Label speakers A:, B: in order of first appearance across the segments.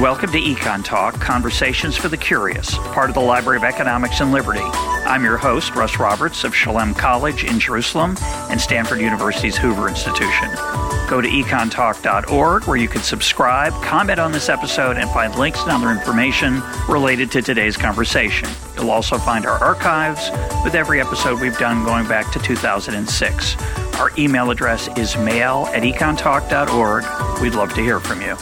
A: Welcome to Econ Talk, Conversations for the Curious, part of the Library of Economics and Liberty. I'm your host, Russ Roberts of Shalem College in Jerusalem and Stanford University's Hoover Institution. Go to econtalk.org where you can subscribe, comment on this episode, and find links and other information related to today's conversation. You'll also find our archives with every episode we've done going back to 2006. Our email address is mail at econtalk.org. We'd love to hear from you.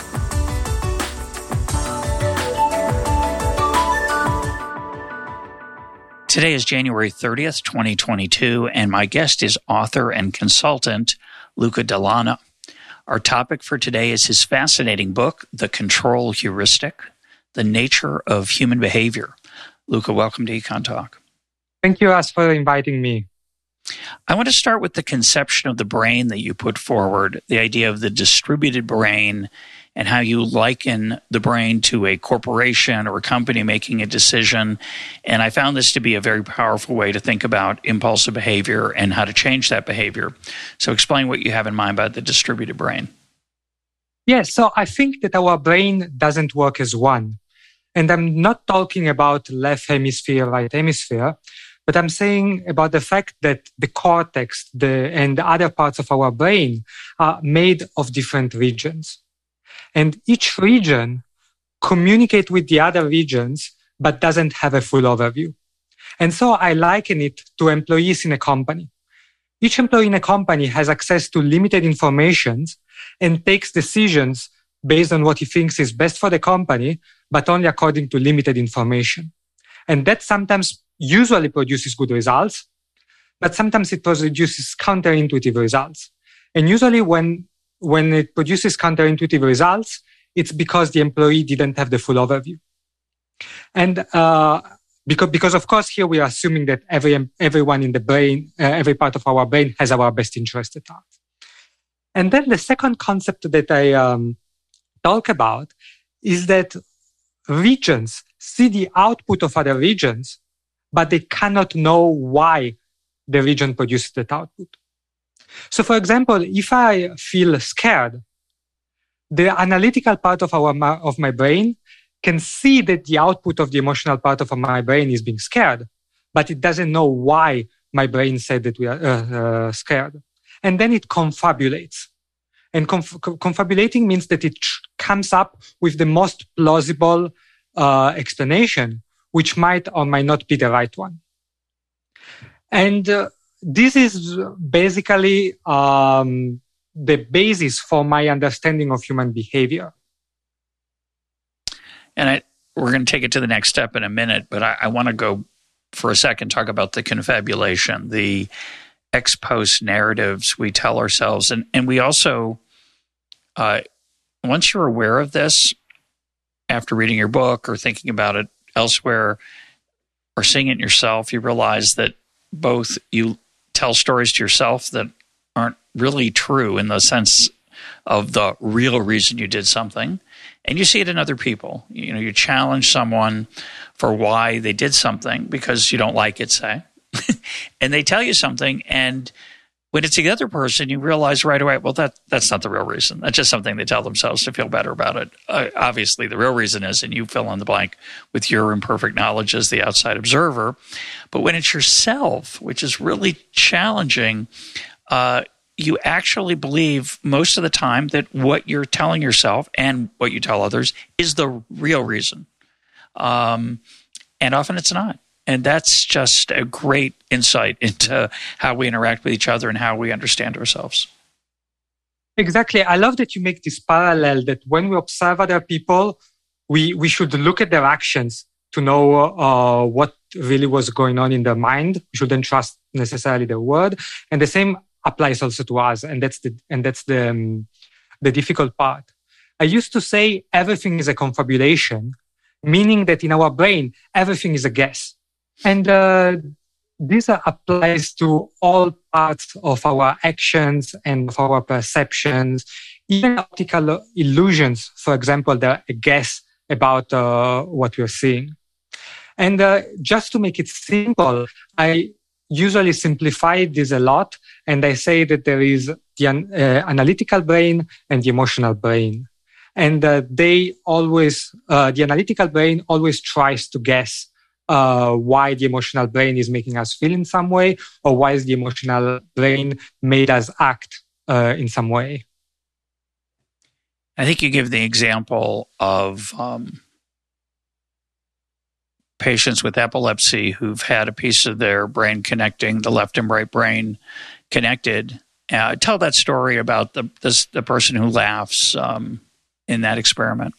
A: Today is January 30th, 2022, and my guest is author and consultant Luca Dellanna. Our topic for today is his fascinating book, The Control Heuristic The Nature of Human Behavior. Luca, welcome to Econ Talk.
B: Thank you, Russ, for inviting me.
A: I want to start with the conception of the brain that you put forward, the idea of the distributed brain and how you liken the brain to a corporation or a company making a decision. And I found this to be a very powerful way to think about impulsive behavior and how to change that behavior. So, explain what you have in mind about the distributed brain.
B: Yes, so I think that our brain doesn't work as one. And I'm not talking about left hemisphere, right hemisphere, but I'm saying about the fact that the cortex the, and the other parts of our brain are made of different regions. And each region communicate with the other regions, but doesn't have a full overview. And so I liken it to employees in a company. Each employee in a company has access to limited information and takes decisions based on what he thinks is best for the company, but only according to limited information. And that sometimes usually produces good results, but sometimes it produces counterintuitive results. And usually when when it produces counterintuitive results, it's because the employee didn't have the full overview. And uh, because, because of course here we are assuming that every everyone in the brain, uh, every part of our brain has our best interest at heart. And then the second concept that I um, talk about is that regions see the output of other regions, but they cannot know why the region produces that output. So for example, if I feel scared, the analytical part of our, of my brain can see that the output of the emotional part of my brain is being scared, but it doesn't know why my brain said that we are uh, uh, scared. And then it confabulates. And conf- confabulating means that it comes up with the most plausible uh, explanation, which might or might not be the right one. And uh, this is basically um, the basis for my understanding of human behavior.
A: And I, we're going to take it to the next step in a minute, but I, I want to go for a second talk about the confabulation, the ex post narratives we tell ourselves. And, and we also, uh, once you're aware of this, after reading your book or thinking about it elsewhere or seeing it yourself, you realize that both you tell stories to yourself that aren't really true in the sense of the real reason you did something. And you see it in other people. You know you challenge someone for why they did something because you don't like it say. And they tell you something and when it's the other person you realize right away well that that's not the real reason that's just something they tell themselves to feel better about it uh, obviously the real reason is and you fill in the blank with your imperfect knowledge as the outside observer but when it's yourself, which is really challenging, uh, you actually believe most of the time that what you're telling yourself and what you tell others is the real reason. Um, and often it's not. And that's just a great insight into how we interact with each other and how we understand ourselves.
B: Exactly. I love that you make this parallel that when we observe other people, we, we should look at their actions to know uh, what really was going on in their mind. We shouldn't trust necessarily the word. And the same applies also to us. And that's the, and that's the, um, the difficult part. I used to say everything is a confabulation, meaning that in our brain, everything is a guess. And uh, this applies to all parts of our actions and of our perceptions. Even optical illusions, for example, a guess about uh, what we're seeing. And uh, just to make it simple, I usually simplify this a lot. And I say that there is the uh, analytical brain and the emotional brain. and uh, they always uh, the analytical brain always tries to guess uh, why the emotional brain is making us feel in some way or why is the emotional brain made us act uh, in some way
A: i think you give the example of um, patients with epilepsy who've had a piece of their brain connecting the left and right brain connected uh, tell that story about the this, the person who laughs um, in that experiment.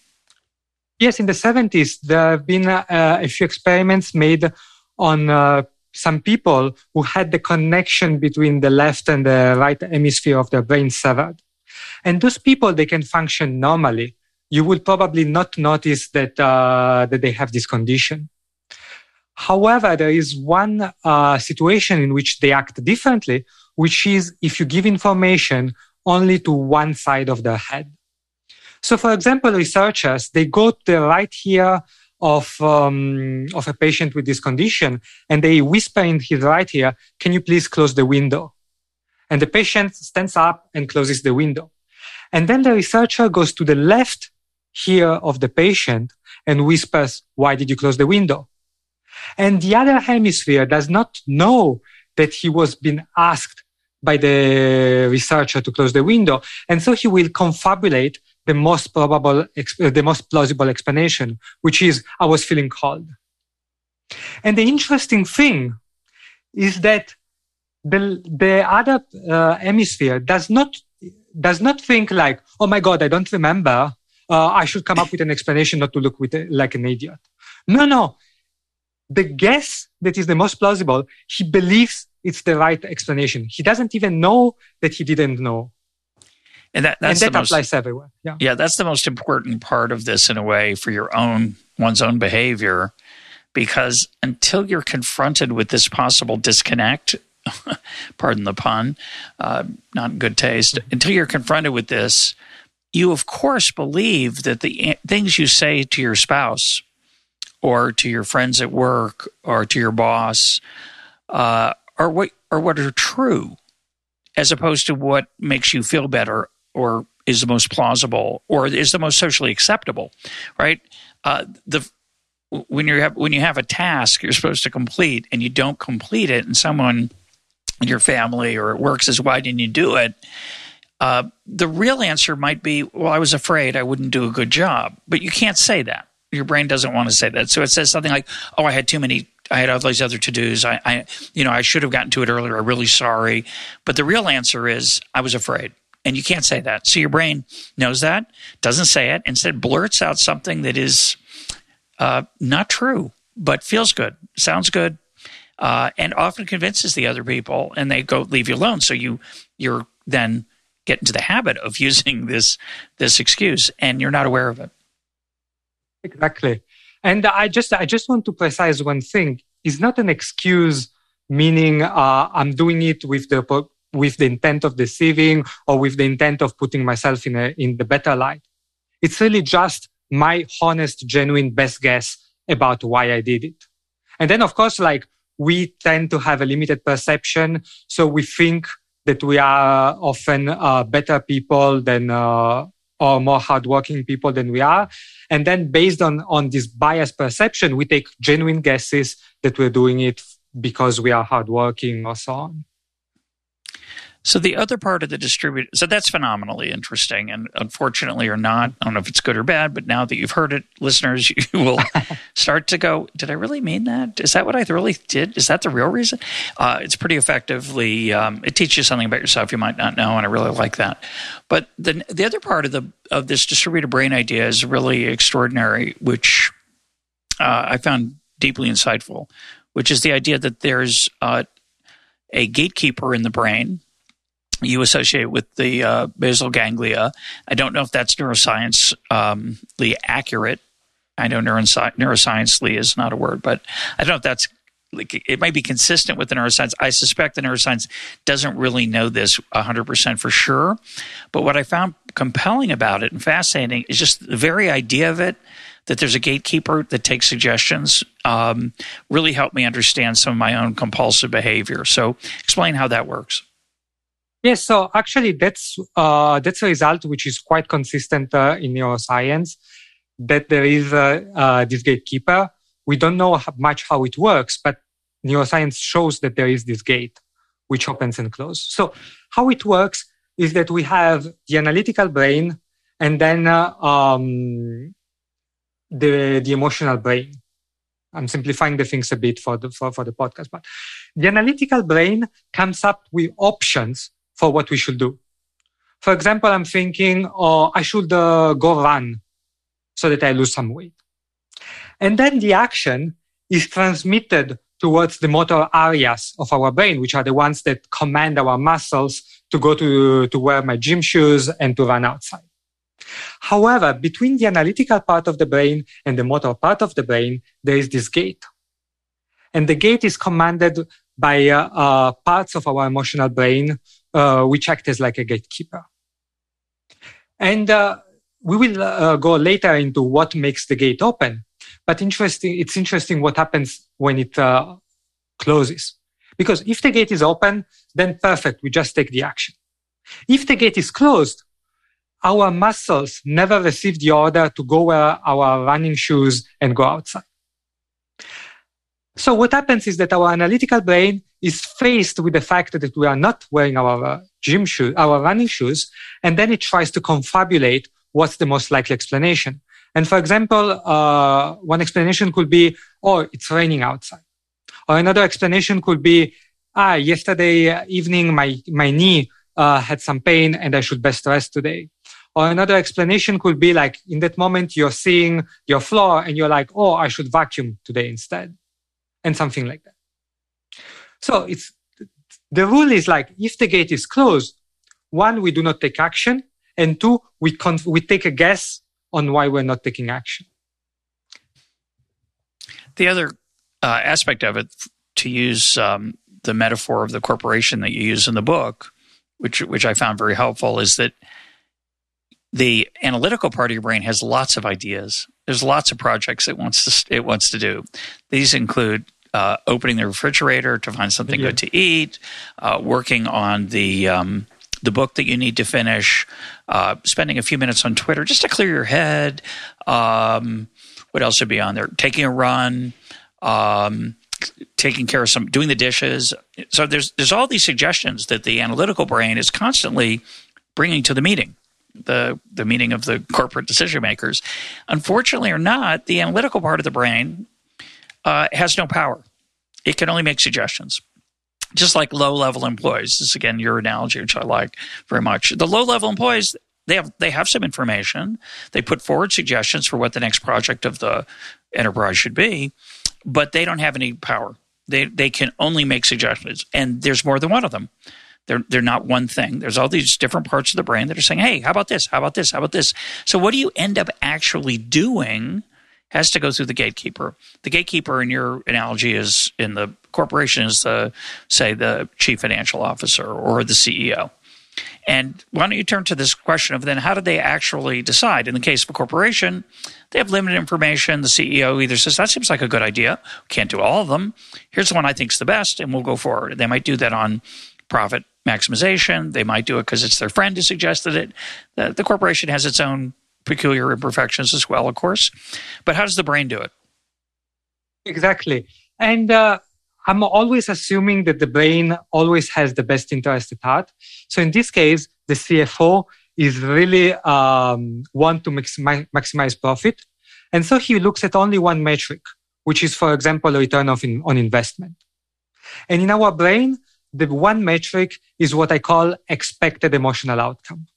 B: Yes, in the 70s, there have been uh, a few experiments made on uh, some people who had the connection between the left and the right hemisphere of their brain severed. And those people, they can function normally. You would probably not notice that, uh, that they have this condition. However, there is one uh, situation in which they act differently, which is if you give information only to one side of the head. So, for example, researchers, they go to the right ear of, um, of a patient with this condition and they whisper in his right ear, can you please close the window? And the patient stands up and closes the window. And then the researcher goes to the left ear of the patient and whispers, why did you close the window? And the other hemisphere does not know that he was being asked by the researcher to close the window. And so he will confabulate the most probable, uh, the most plausible explanation, which is I was feeling cold. And the interesting thing is that the, the other uh, hemisphere does not, does not think like, oh my God, I don't remember. Uh, I should come up with an explanation not to look with, like an idiot. No, no. The guess that is the most plausible, he believes it's the right explanation. He doesn't even know that he didn't know.
A: And that,
B: and that most, applies everywhere. Yeah.
A: yeah, that's the most important part of this in a way for your own one's own behavior, because until you're confronted with this possible disconnect, pardon the pun, uh, not good taste. Until you're confronted with this, you of course believe that the things you say to your spouse, or to your friends at work, or to your boss, uh, are what are what are true, as opposed to what makes you feel better or is the most plausible or is the most socially acceptable, right? Uh, the when you have when you have a task you're supposed to complete and you don't complete it, and someone in your family or at work says, "Why didn't you do it?" Uh, the real answer might be, "Well, I was afraid I wouldn't do a good job," but you can't say that. Your brain doesn't want to say that, so it says something like, "Oh, I had too many I had all these other to dos. I, I, you know, I should have gotten to it earlier. I'm really sorry. But the real answer is I was afraid. And you can't say that. So your brain knows that, doesn't say it, instead blurts out something that is uh, not true, but feels good, sounds good, uh, and often convinces the other people, and they go leave you alone. So you you're then get into the habit of using this this excuse, and you're not aware of it.
B: Exactly. And I just I just want to precise one thing. It's not an excuse, meaning uh, I'm doing it with the with the intent of deceiving or with the intent of putting myself in a, in the better light. It's really just my honest, genuine best guess about why I did it. And then, of course, like we tend to have a limited perception. So we think that we are often uh, better people than, uh, or more hardworking people than we are. And then based on, on this biased perception, we take genuine guesses that we're doing it because we are hardworking or so on.
A: So the other part of the distributed, so that's phenomenally interesting, and unfortunately or not, I don't know if it's good or bad, but now that you've heard it, listeners, you will start to go, "Did I really mean that? Is that what I really did? Is that the real reason?" Uh, it's pretty effectively. Um, it teaches you something about yourself you might not know, and I really like that. But the the other part of the of this distributed brain idea is really extraordinary, which uh, I found deeply insightful, which is the idea that there's uh, a gatekeeper in the brain you associate with the uh, basal ganglia. I don't know if that's neuroscience um, accurate. I know neurosci- neuroscience is not a word, but I don't know if that's like it might be consistent with the neuroscience. I suspect the neuroscience doesn't really know this 100% for sure. But what I found compelling about it and fascinating is just the very idea of it that there's a gatekeeper that takes suggestions um, really helped me understand some of my own compulsive behavior. So, explain how that works.
B: Yes, so actually, that's uh, that's a result which is quite consistent uh, in neuroscience. That there is uh, this gatekeeper. We don't know much how it works, but neuroscience shows that there is this gate which opens and closes. So how it works is that we have the analytical brain and then uh, um, the the emotional brain. I'm simplifying the things a bit for the for, for the podcast, but the analytical brain comes up with options for what we should do. For example, I'm thinking, oh, I should uh, go run so that I lose some weight. And then the action is transmitted towards the motor areas of our brain, which are the ones that command our muscles to go to, to wear my gym shoes and to run outside. However, between the analytical part of the brain and the motor part of the brain, there is this gate. And the gate is commanded by uh, uh, parts of our emotional brain, which act as like a gatekeeper. And uh, we will uh, go later into what makes the gate open. But interesting, it's interesting what happens when it uh, closes. Because if the gate is open, then perfect, we just take the action. If the gate is closed, our muscles never receive the order to go wear our running shoes and go outside. So what happens is that our analytical brain is faced with the fact that we are not wearing our uh, gym shoes, our running shoes, and then it tries to confabulate what's the most likely explanation. And for example, uh, one explanation could be, oh, it's raining outside. Or another explanation could be, ah, yesterday evening, my, my knee uh, had some pain and I should best rest today. Or another explanation could be like, in that moment, you're seeing your floor and you're like, oh, I should vacuum today instead. And something like that. So it's, the rule is like, if the gate is closed, one, we do not take action. And two, we, conf- we take a guess on why we're not taking action.
A: The other uh, aspect of it, to use um, the metaphor of the corporation that you use in the book, which which I found very helpful, is that the analytical part of your brain has lots of ideas. There's lots of projects it wants to it wants to do. These include uh, opening the refrigerator to find something yeah. good to eat, uh, working on the um, the book that you need to finish, uh, spending a few minutes on Twitter just to clear your head. Um, what else would be on there? Taking a run, um, taking care of some, doing the dishes. So there's there's all these suggestions that the analytical brain is constantly bringing to the meeting, the the meeting of the corporate decision makers. Unfortunately, or not, the analytical part of the brain uh, has no power. It can only make suggestions just like low level employees. This is again your analogy, which I like very much. The low level employees they have they have some information. They put forward suggestions for what the next project of the enterprise should be, but they don't have any power. They they can only make suggestions, and there's more than one of them. They're they're not one thing. There's all these different parts of the brain that are saying, "Hey, how about this? How about this? How about this?" So what do you end up actually doing? Has to go through the gatekeeper. The gatekeeper, in your analogy, is in the corporation is the, say, the chief financial officer or the CEO. And why don't you turn to this question of then how do they actually decide? In the case of a corporation, they have limited information. The CEO either says, that seems like a good idea. Can't do all of them. Here's the one I think is the best, and we'll go forward. They might do that on profit maximization. They might do it because it's their friend who suggested it. The, the corporation has its own peculiar imperfections as well, of course. But how does the brain do it?
B: Exactly. And uh, I'm always assuming that the brain always has the best interest at heart. So in this case, the CFO is really um, want to maximize, maximize profit. And so he looks at only one metric, which is, for example, return of in, on investment. And in our brain, the one metric is what I call expected emotional outcome.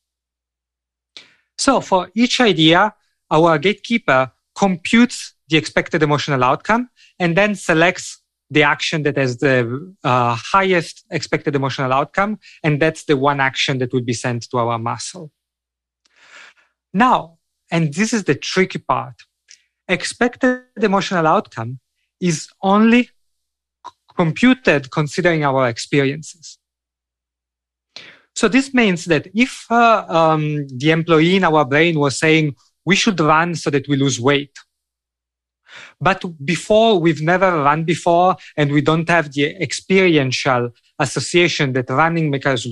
B: So for each idea, our gatekeeper computes the expected emotional outcome and then selects the action that has the uh, highest expected emotional outcome. And that's the one action that will be sent to our muscle. Now, and this is the tricky part, expected emotional outcome is only computed considering our experiences. So this means that if uh, um, the employee in our brain was saying, we should run so that we lose weight, but before, we've never run before and we don't have the experiential association that running makes us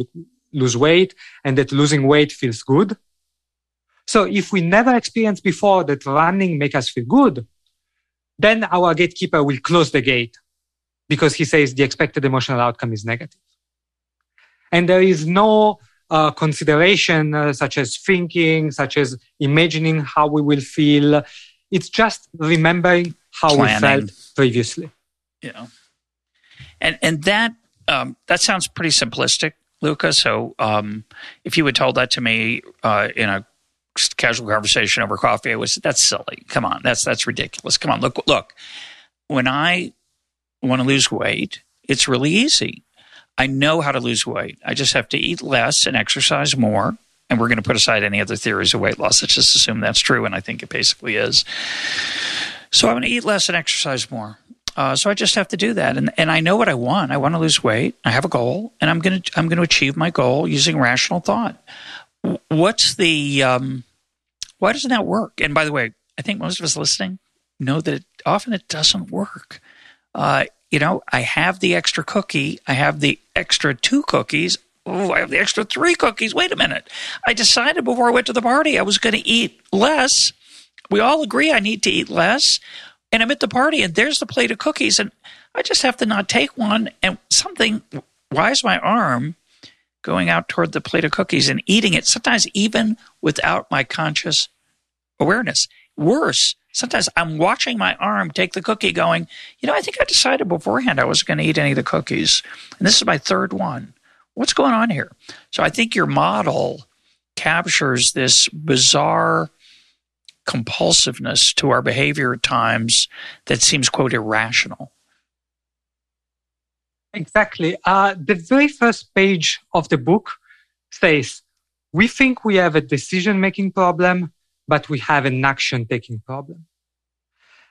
B: lose weight and that losing weight feels good. So if we never experienced before that running makes us feel good, then our gatekeeper will close the gate because he says the expected emotional outcome is negative. And there is no uh, consideration uh, such as thinking, such as imagining how we will feel. It's just remembering how Planning. we felt previously.
A: Yeah, and and that um, that sounds pretty simplistic, Luca. So um, if you had told that to me uh, in a casual conversation over coffee, I was that's silly. Come on, that's that's ridiculous. Come on, look look. When I want to lose weight, it's really easy. I know how to lose weight. I just have to eat less and exercise more. And we're going to put aside any other theories of weight loss. Let's just assume that's true. And I think it basically is. So I'm going to eat less and exercise more. Uh, so I just have to do that, and and I know what I want. I want to lose weight. I have a goal, and I'm gonna I'm gonna achieve my goal using rational thought. What's the um, why doesn't that work? And by the way, I think most of us listening know that it, often it doesn't work. Uh, you know, I have the extra cookie. I have the extra two cookies. Oh, I have the extra three cookies. Wait a minute. I decided before I went to the party I was going to eat less. We all agree I need to eat less. And I'm at the party and there's the plate of cookies. And I just have to not take one. And something, why is my arm going out toward the plate of cookies and eating it, sometimes even without my conscious awareness? Worse, sometimes I'm watching my arm take the cookie going, you know, I think I decided beforehand I wasn't going to eat any of the cookies. And this is my third one. What's going on here? So I think your model captures this bizarre compulsiveness to our behavior at times that seems, quote, irrational.
B: Exactly. Uh, the very first page of the book says, We think we have a decision making problem but we have an action taking problem.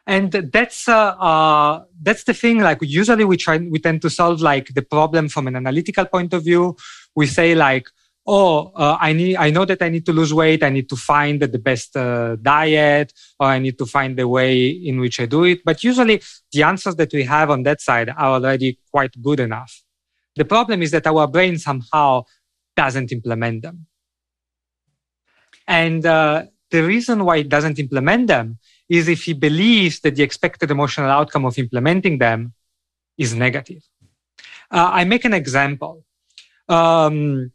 B: And that's, uh, uh, that's the thing. Like usually we try, we tend to solve like the problem from an analytical point of view. We say like, oh, uh, I need, I know that I need to lose weight. I need to find the best uh, diet or I need to find the way in which I do it. But usually the answers that we have on that side are already quite good enough. The problem is that our brain somehow doesn't implement them. And, uh, the reason why it doesn't implement them is if he believes that the expected emotional outcome of implementing them is negative. Uh, I make an example. Um,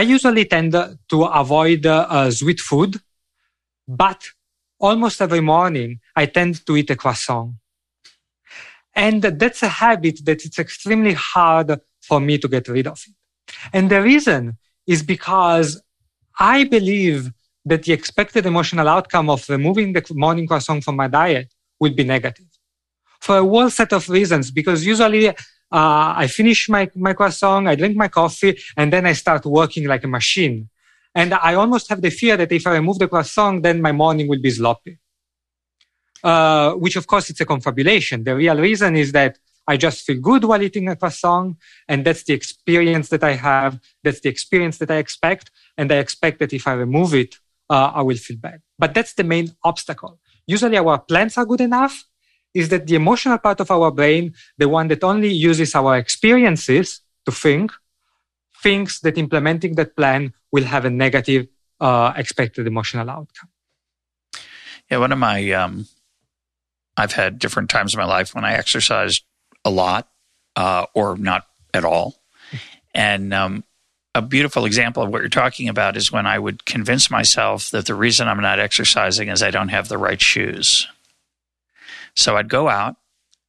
B: I usually tend to avoid uh, sweet food, but almost every morning I tend to eat a croissant. And that's a habit that it's extremely hard for me to get rid of it. And the reason is because I believe that the expected emotional outcome of removing the morning croissant from my diet will be negative for a whole set of reasons. Because usually uh, I finish my, my croissant, I drink my coffee, and then I start working like a machine. And I almost have the fear that if I remove the croissant, then my morning will be sloppy. Uh, which of course it's a confabulation. The real reason is that I just feel good while eating a croissant. And that's the experience that I have. That's the experience that I expect. And I expect that if I remove it, uh, I will feel bad. But that's the main obstacle. Usually our plans are good enough is that the emotional part of our brain, the one that only uses our experiences to think, thinks that implementing that plan will have a negative uh, expected emotional outcome.
A: Yeah, one of my, um, I've had different times in my life when I exercised a lot uh, or not at all. And um, a beautiful example of what you're talking about is when I would convince myself that the reason I'm not exercising is I don't have the right shoes. So I'd go out,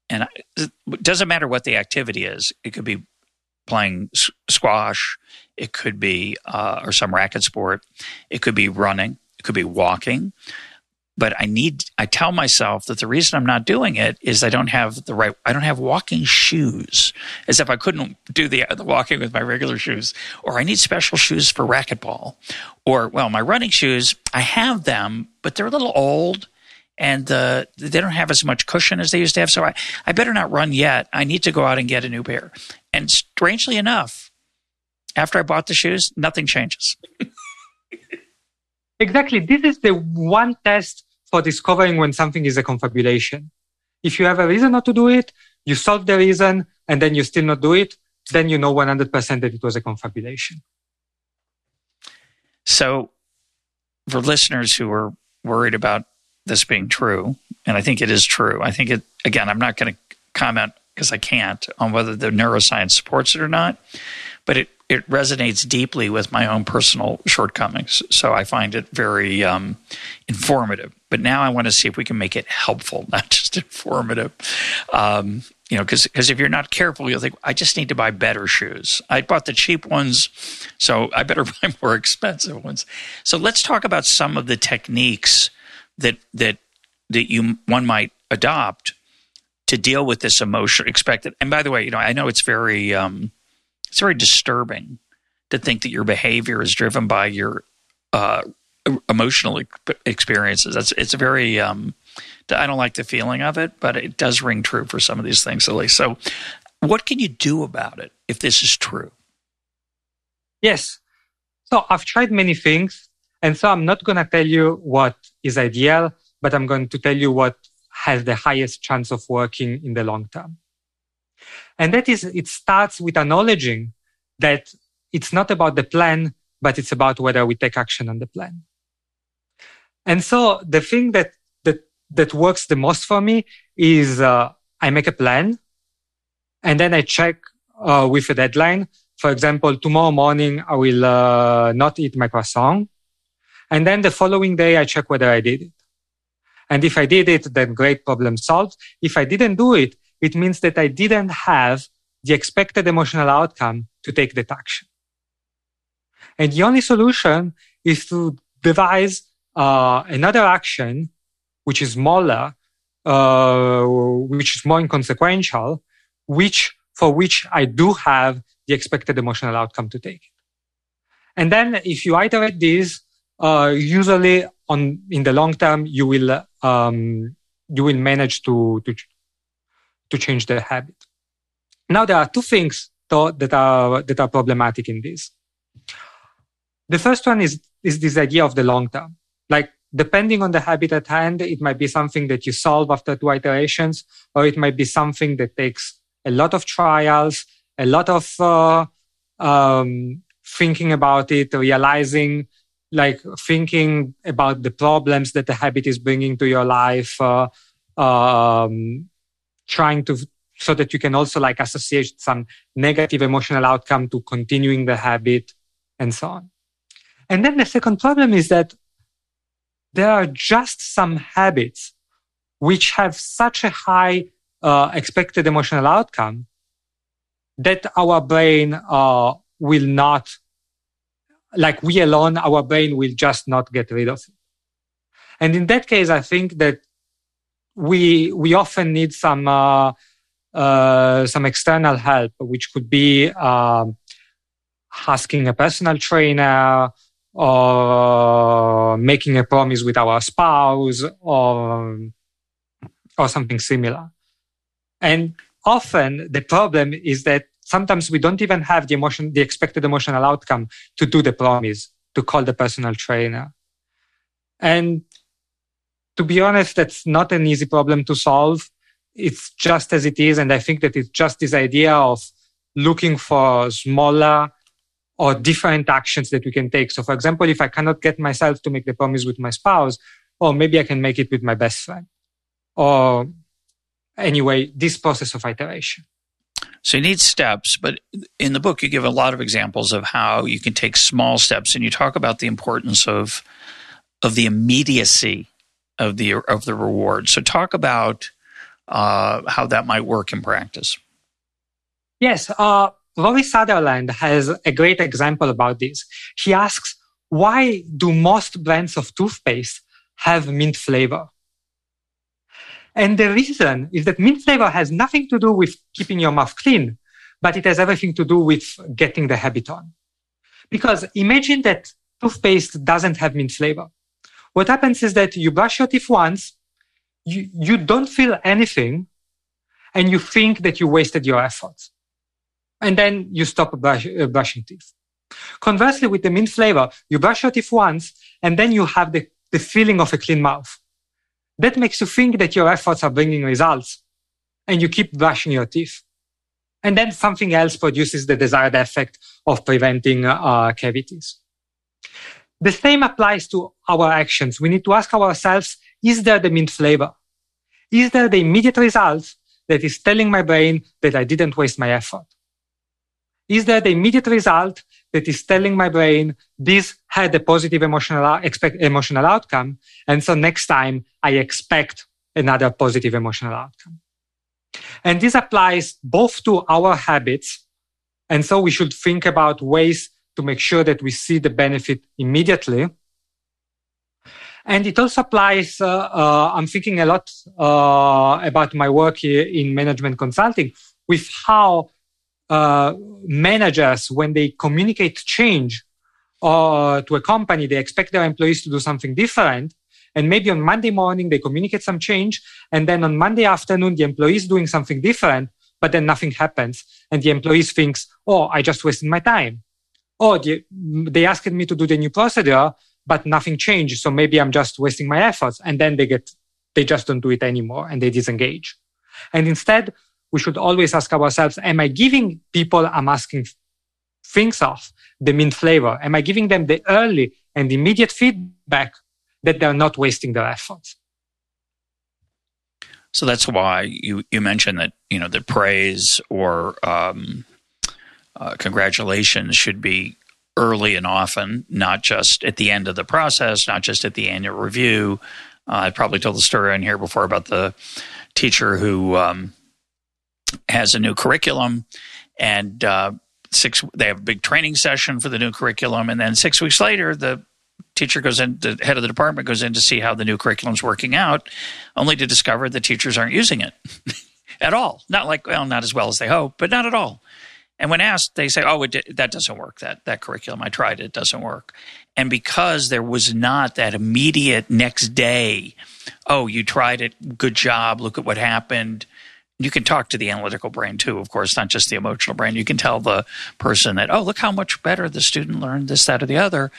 A: and I, it doesn't matter what the activity is. It could be playing squash, it could be uh, or some racket sport, it could be running, it could be walking, but I need, I tell myself that the reason I'm not doing it is I don't have the right, I don't have walking shoes, as if I couldn't do the, the walking with my regular shoes, or I need special shoes for racquetball, or, well, my running shoes, I have them, but they're a little old and uh, they don't have as much cushion as they used to have. So I, I better not run yet. I need to go out and get a new pair. And strangely enough, after I bought the shoes, nothing changes.
B: exactly. This is the one test for discovering when something is a confabulation. If you have a reason not to do it, you solve the reason, and then you still not do it, then you know 100% that it was a confabulation.
A: So, for listeners who are worried about this being true, and I think it is true, I think it, again, I'm not going to comment because I can't on whether the neuroscience supports it or not, but it, it resonates deeply with my own personal shortcomings. So I find it very um, informative. But now I want to see if we can make it helpful, not just informative. Um, you know, because if you're not careful, you'll think, I just need to buy better shoes. I bought the cheap ones, so I better buy more expensive ones. So let's talk about some of the techniques that that that you one might adopt to deal with this emotion expected. And by the way, you know, I know it's very um, it's very disturbing to think that your behavior is driven by your uh, emotional experiences. That's it's a very um, I don't like the feeling of it, but it does ring true for some of these things, at least. So, what can you do about it if this is true?
B: Yes. So I've tried many things, and so I'm not going to tell you what is ideal, but I'm going to tell you what has the highest chance of working in the long term. And that is, it starts with acknowledging that it's not about the plan, but it's about whether we take action on the plan. And so the thing that that that works the most for me is uh, I make a plan, and then I check uh, with a deadline. For example, tomorrow morning I will uh, not eat my croissant, and then the following day I check whether I did it. And if I did it, then great problem solved. If I didn't do it, it means that I didn't have the expected emotional outcome to take that action. And the only solution is to devise uh, another action, which is smaller, uh, which is more inconsequential, which for which I do have the expected emotional outcome to take. And then if you iterate this, uh, usually on in the long term, you will um, you will manage to to to change the habit. Now there are two things though, that are that are problematic in this. The first one is is this idea of the long term. Like depending on the habit at hand, it might be something that you solve after two iterations, or it might be something that takes a lot of trials, a lot of uh, um, thinking about it, realizing, like thinking about the problems that the habit is bringing to your life, uh, um, trying to so that you can also like associate some negative emotional outcome to continuing the habit and so on. And then the second problem is that there are just some habits which have such a high uh, expected emotional outcome that our brain uh, will not, like we alone, our brain will just not get rid of it. And in that case, I think that we we often need some uh, uh, some external help, which could be um, asking a personal trainer or making a promise with our spouse or or something similar. And often the problem is that sometimes we don't even have the emotion, the expected emotional outcome to do the promise, to call the personal trainer. And to be honest, that's not an easy problem to solve. It's just as it is. And I think that it's just this idea of looking for smaller or different actions that we can take. So, for example, if I cannot get myself to make the promise with my spouse, or maybe I can make it with my best friend. Or anyway, this process of iteration.
A: So you need steps, but in the book you give a lot of examples of how you can take small steps, and you talk about the importance of of the immediacy of the of the reward. So talk about uh, how that might work in practice.
B: Yes, uh, Rory Sutherland has a great example about this. He asks, "Why do most brands of toothpaste have mint flavor?" And the reason is that mint flavor has nothing to do with keeping your mouth clean, but it has everything to do with getting the habit on. Because imagine that toothpaste doesn't have mint flavor. What happens is that you brush your teeth once, you, you don't feel anything, and you think that you wasted your efforts. And then you stop brush, uh, brushing teeth. Conversely, with the mint flavor, you brush your teeth once, and then you have the, the feeling of a clean mouth. That makes you think that your efforts are bringing results, and you keep brushing your teeth. And then something else produces the desired effect of preventing uh, cavities. The same applies to our actions. We need to ask ourselves, is there the mint flavor? Is there the immediate result that is telling my brain that I didn't waste my effort? Is there the immediate result that is telling my brain this had a positive emotional, expect, emotional outcome? And so next time I expect another positive emotional outcome. And this applies both to our habits. And so we should think about ways to make sure that we see the benefit immediately. And it also applies, uh, uh, I'm thinking a lot uh, about my work in management consulting with how managers, when they communicate change to a company, they expect their employees to do something different. And maybe on Monday morning, they communicate some change. And then on Monday afternoon, the employee is doing something different, but then nothing happens. And the employees thinks, oh, I just wasted my time. Oh, the, they asked me to do the new procedure, but nothing changed. So maybe I'm just wasting my efforts. And then they get, they just don't do it anymore and they disengage. And instead, we should always ask ourselves, am I giving people I'm asking things of the mint flavor? Am I giving them the early and immediate feedback that they're not wasting their efforts?
A: So that's why you, you mentioned that, you know, the praise or um, uh, congratulations should be early and often, not just at the end of the process, not just at the annual review. Uh, I probably told the story on here before about the teacher who um, has a new curriculum and uh, six they have a big training session for the new curriculum. And then six weeks later the teacher goes in the head of the department goes in to see how the new curriculum is working out only to discover the teachers aren't using it at all. Not like well not as well as they hope but not at all and when asked they say oh that doesn't work that that curriculum i tried it doesn't work and because there was not that immediate next day oh you tried it good job look at what happened you can talk to the analytical brain too, of course, not just the emotional brain. You can tell the person that, oh, look how much better the student learned this, that, or the other.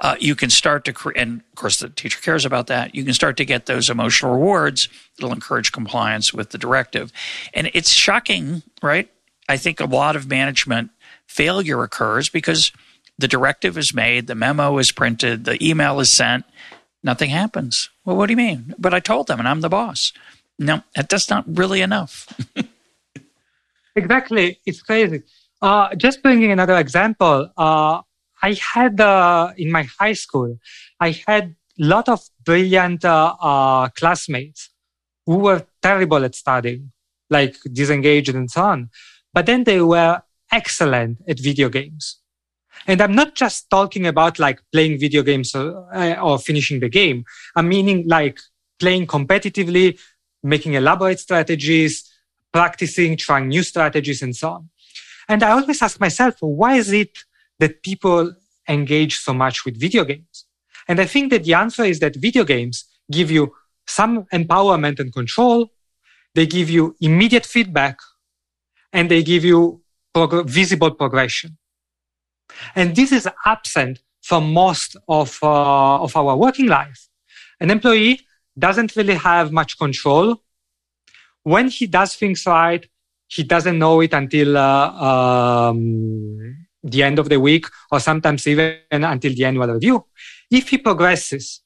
A: Uh, you can start to, cre- and of course, the teacher cares about that. You can start to get those emotional rewards that'll encourage compliance with the directive. And it's shocking, right? I think a lot of management failure occurs because the directive is made, the memo is printed, the email is sent, nothing happens. Well, what do you mean? But I told them and I'm the boss. No, that's not really enough.
B: exactly. It's crazy. Uh, just bringing another example, uh, I had uh, in my high school, I had a lot of brilliant uh, uh, classmates who were terrible at studying, like disengaged and so on. But then they were excellent at video games. And I'm not just talking about like playing video games or, uh, or finishing the game. I'm meaning like playing competitively, making elaborate strategies, practicing, trying new strategies, and so on. And I always ask myself, why is it that people engage so much with video games? And I think that the answer is that video games give you some empowerment and control. They give you immediate feedback and they give you prog- visible progression. And this is absent from most of, uh, of our working life. An employee doesn't really have much control. When he does things right, he doesn't know it until uh, um, the end of the week or sometimes even until the annual review. If he progresses,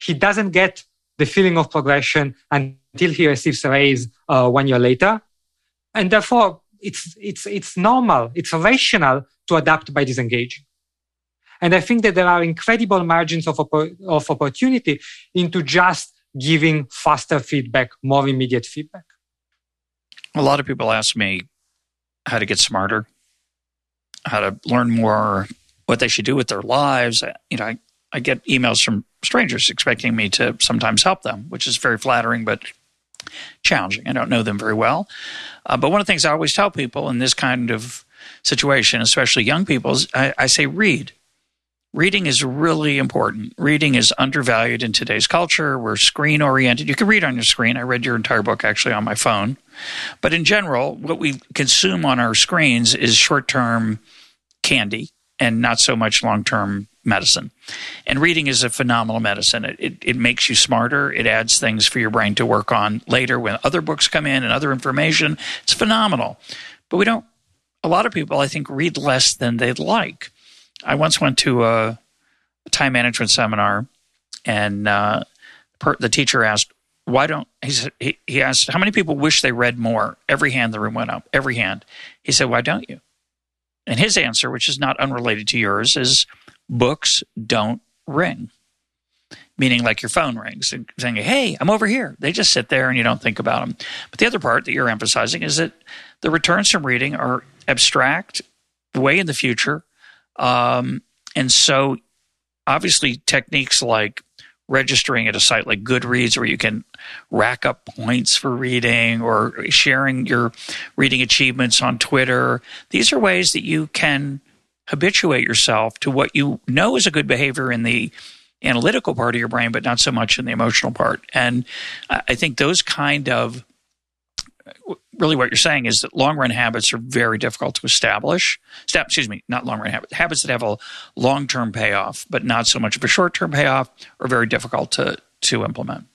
B: he doesn't get the feeling of progression until he receives a raise uh, one year later. And therefore, it's, it's, it's normal, it's rational to adapt by disengaging. And I think that there are incredible margins of, of opportunity into just giving faster feedback, more immediate feedback.
A: A lot of people ask me how to get smarter, how to learn more, what they should do with their lives. You know, I, I get emails from strangers expecting me to sometimes help them, which is very flattering, but challenging. I don't know them very well. Uh, but one of the things I always tell people in this kind of situation, especially young people, is I, I say read reading is really important. Reading is undervalued in today's culture. We're screen oriented. You can read on your screen. I read your entire book actually on my phone. But in general, what we consume on our screens is short term candy and not so much long term medicine. And reading is a phenomenal medicine. It, it, it, makes you smarter. It adds things for your brain to work on later when other books come in and other information. It's phenomenal. But we don't, a lot of people, I think, read less than they'd like. I once went to a, time management seminar, and uh, per, the teacher asked, "Why don't?" He he, he asked, "How many people wish they read more?" Every hand in the room went up. Every hand. He said, "Why don't you?" And his answer, which is not unrelated to yours, is books don't ring. Meaning, like your phone rings and saying, Hey, I'm over here. They just sit there and you don't think about them. But the other part that you're emphasizing is that the returns from reading are abstract, way in the future. Um, and so, obviously, techniques like registering at a site like Goodreads, where you can rack up points for reading, or sharing your reading achievements on Twitter. These are ways that you can habituate yourself to what you know is a good behavior in the analytical part of your brain, but not so much in the emotional part. And I think those kind of really what you're saying is that long run habits are very difficult to establish. Excuse me, not long run habits. Habits that have a long term payoff, but not so much of a short term payoff, are very difficult to to implement.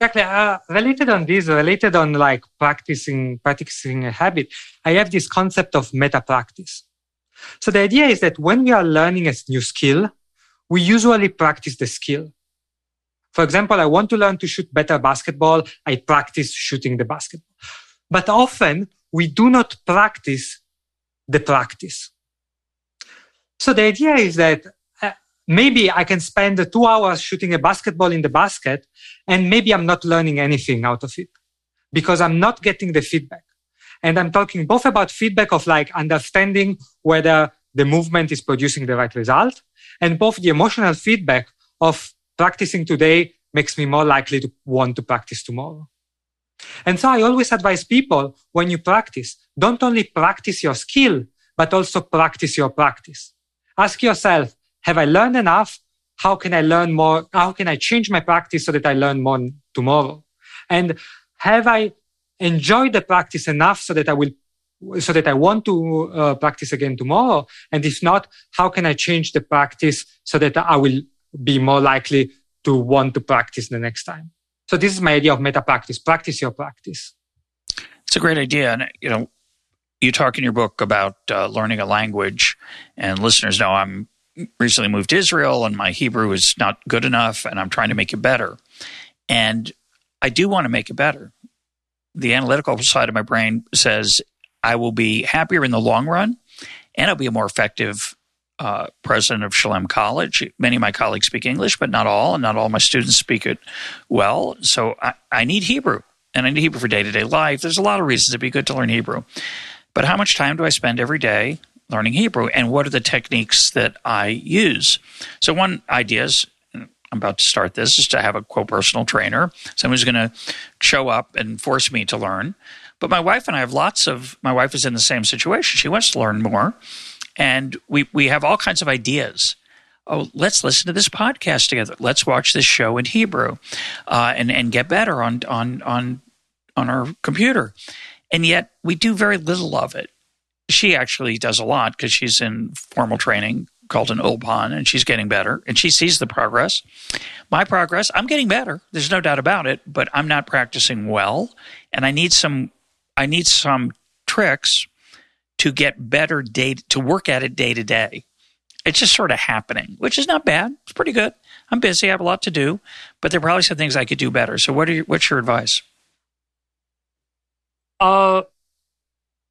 B: Exactly. Uh, related on this, related on like practicing practicing a habit, I have this concept of meta practice. So the idea is that when we are learning a new skill, we usually practice the skill. For example, I want to learn to shoot better basketball. I practice shooting the basketball. But often we do not practice the practice. So the idea is that uh, maybe I can spend two hours shooting a basketball in the basket and maybe I'm not learning anything out of it because I'm not getting the feedback. And I'm talking both about feedback of like understanding whether the movement is producing the right result and both the emotional feedback of practicing today makes me more likely to want to practice tomorrow. And so I always advise people when you practice, don't only practice your skill, but also practice your practice. Ask yourself, have I learned enough? How can I learn more? How can I change my practice so that I learn more tomorrow? And have I enjoyed the practice enough so that I will so that I want to uh, practice again tomorrow? And if not, how can I change the practice so that I will be more likely to want to practice the next time? So this is my idea of meta practice. Practice your practice.
A: It's a great idea, and you know, you talk in your book about uh, learning a language, and listeners know I'm recently moved to Israel, and my Hebrew is not good enough, and I'm trying to make it better. And I do want to make it better. The analytical side of my brain says I will be happier in the long run and I'll be a more effective uh, president of Shalem College. Many of my colleagues speak English, but not all, and not all my students speak it well. So I, I need Hebrew, and I need Hebrew for day to day life. There's a lot of reasons it'd be good to learn Hebrew. But how much time do I spend every day learning Hebrew, and what are the techniques that I use? So, one idea is I'm about to start this is to have a quote personal trainer, someone who's going to show up and force me to learn. But my wife and I have lots of, my wife is in the same situation. She wants to learn more. And we, we have all kinds of ideas. Oh, let's listen to this podcast together. Let's watch this show in Hebrew uh, and, and get better on, on, on, on our computer. And yet we do very little of it. She actually does a lot because she's in formal training called an Ulpan and she's getting better and she sees the progress. My progress, I'm getting better. There's no doubt about it, but I'm not practicing well and I need some I need some tricks to get better day to work at it day to day. It's just sort of happening, which is not bad. It's pretty good. I'm busy. I have a lot to do, but there are probably some things I could do better. So, what are your, what's your advice?
B: Uh,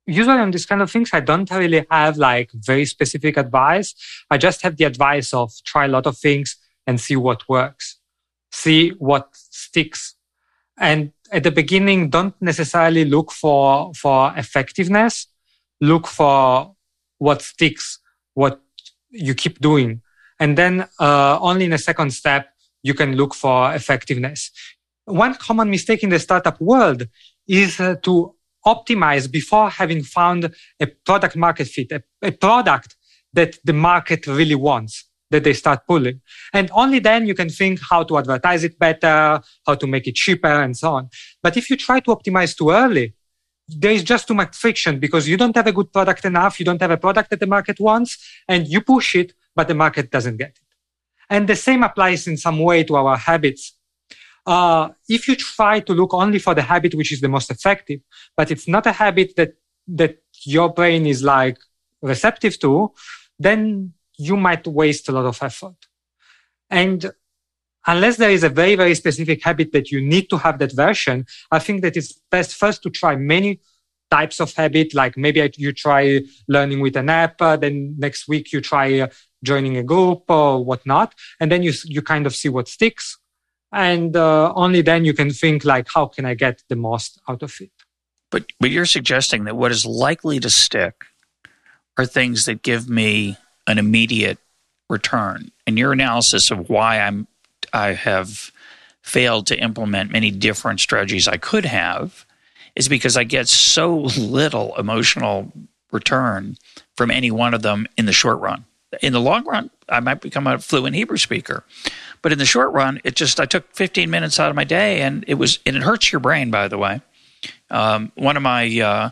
B: usually on these kind of things, I don't really have like very specific advice. I just have the advice of try a lot of things and see what works, see what sticks. And at the beginning, don't necessarily look for, for effectiveness. Look for what sticks, what you keep doing. And then uh, only in a second step, you can look for effectiveness. One common mistake in the startup world is uh, to optimize before having found a product market fit, a, a product that the market really wants that they start pulling. And only then you can think how to advertise it better, how to make it cheaper and so on. But if you try to optimize too early, there is just too much friction because you don't have a good product enough. You don't have a product that the market wants and you push it, but the market doesn't get it. And the same applies in some way to our habits. Uh, if you try to look only for the habit which is the most effective, but it's not a habit that, that your brain is like receptive to, then you might waste a lot of effort. And unless there is a very, very specific habit that you need to have that version, I think that it's best first to try many types of habit. Like maybe you try learning with an app, uh, then next week you try uh, joining a group or whatnot. And then you, you kind of see what sticks. And uh, only then you can think like, how can I get the most out of it?
A: But, but you're suggesting that what is likely to stick are things that give me an immediate return. And your analysis of why I'm I have failed to implement many different strategies I could have is because I get so little emotional return from any one of them in the short run. In the long run, I might become a fluent Hebrew speaker. But in the short run, it just I took 15 minutes out of my day and it was and it hurts your brain by the way. Um, one of my uh,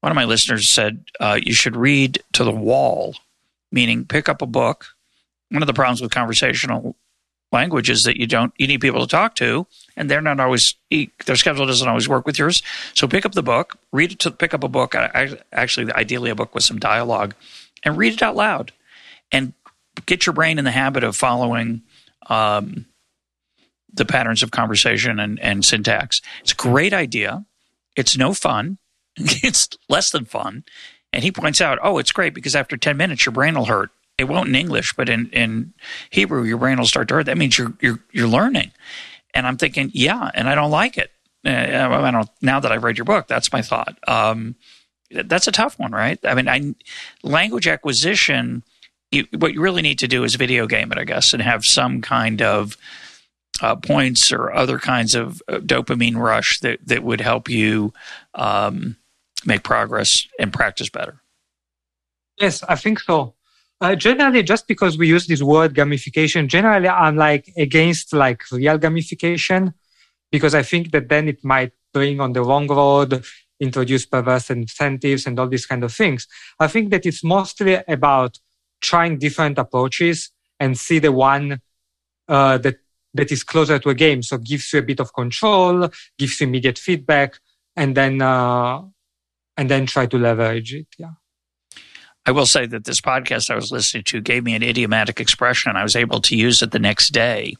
A: one of my listeners said uh, you should read to the wall, meaning pick up a book. One of the problems with conversational language is that you don't you need people to talk to, and they're not always their schedule doesn't always work with yours. So pick up the book, read it to pick up a book. Actually, ideally, a book with some dialogue, and read it out loud, and get your brain in the habit of following. Um, the patterns of conversation and, and syntax. It's a great idea. It's no fun. it's less than fun. And he points out, oh, it's great because after 10 minutes, your brain will hurt. It won't in English, but in, in Hebrew, your brain will start to hurt. That means you're, you're, you're learning. And I'm thinking, yeah, and I don't like it. Uh, I don't, now that I've read your book, that's my thought. Um, that's a tough one, right? I mean, I, language acquisition, you, what you really need to do is video game it, I guess, and have some kind of uh, points or other kinds of uh, dopamine rush that, that would help you um, make progress and practice better.
B: Yes, I think so. Uh, generally, just because we use this word gamification, generally I'm like against like real gamification because I think that then it might bring on the wrong road, introduce perverse incentives and all these kind of things. I think that it's mostly about trying different approaches and see the one uh, that that is closer to a game. So gives you a bit of control, gives you immediate feedback, and then uh, and then try to leverage it. Yeah.
A: I will say that this podcast I was listening to gave me an idiomatic expression. And I was able to use it the next day,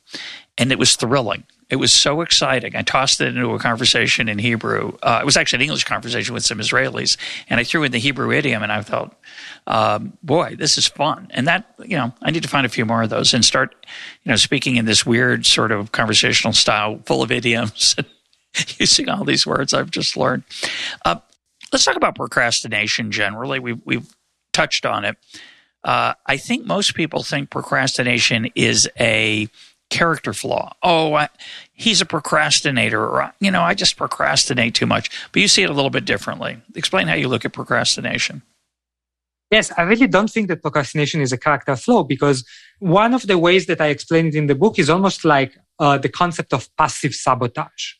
A: and it was thrilling. It was so exciting. I tossed it into a conversation in Hebrew. Uh, it was actually an English conversation with some Israelis, and I threw in the Hebrew idiom, and I thought, um, "Boy, this is fun." And that, you know, I need to find a few more of those and start, you know, speaking in this weird sort of conversational style, full of idioms, using all these words I've just learned. Uh, let's talk about procrastination generally. We've we've touched on it. Uh, I think most people think procrastination is a character flaw. Oh, I, he's a procrastinator, or you know, I just procrastinate too much. But you see it a little bit differently. Explain how you look at procrastination.
B: Yes, I really don't think that procrastination is a character flaw because one of the ways that I explain it in the book is almost like uh, the concept of passive sabotage.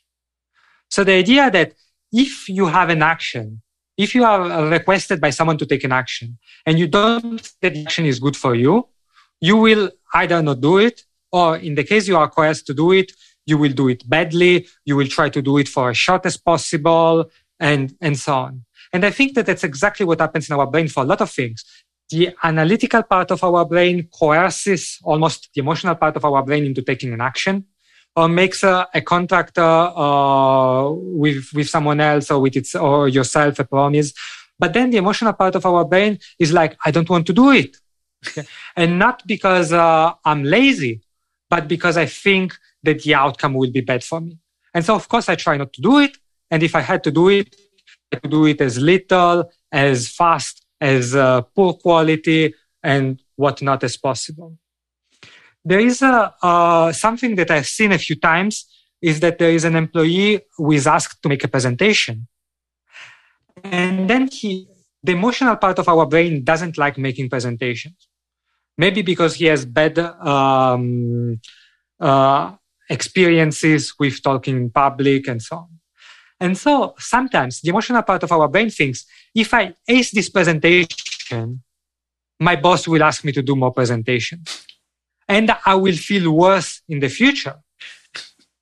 B: So the idea that if you have an action, if you are requested by someone to take an action and you don't think that action is good for you, you will either not do it, or in the case you are coerced to do it, you will do it badly. You will try to do it for as short as possible and, and so on. And I think that that's exactly what happens in our brain for a lot of things. The analytical part of our brain coerces almost the emotional part of our brain into taking an action or makes a, a contractor uh, with with someone else or with its or yourself a promise. But then the emotional part of our brain is like, I don't want to do it, and not because uh, I'm lazy, but because I think that the outcome will be bad for me. And so, of course, I try not to do it. And if I had to do it, I do it as little, as fast, as uh, poor quality, and whatnot as possible there is a uh, something that I've seen a few times is that there is an employee who is asked to make a presentation, and then he, the emotional part of our brain doesn't like making presentations. Maybe because he has bad um, uh, experiences with talking in public and so on. And so sometimes the emotional part of our brain thinks, if I ace this presentation, my boss will ask me to do more presentations and I will feel worse in the future.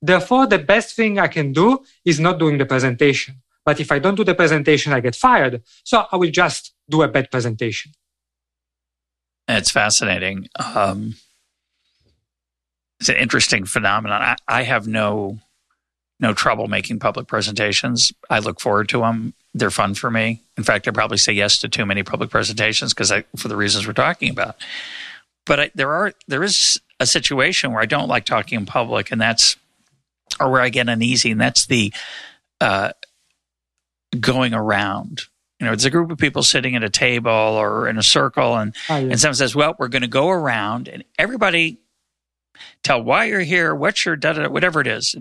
B: Therefore, the best thing I can do is not doing the presentation. But if I don't do the presentation, I get fired. So I will just do a bad presentation.
A: It's fascinating. Um, it's an interesting phenomenon. I, I have no no trouble making public presentations. I look forward to them. They're fun for me. In fact, I probably say yes to too many public presentations because I, for the reasons we're talking about. But I, there are there is a situation where I don't like talking in public, and that's or where I get uneasy, and that's the uh, going around. You know, it's a group of people sitting at a table or in a circle, and oh, yeah. and someone says, "Well, we're going to go around, and everybody tell why you're here, what's your da whatever it is,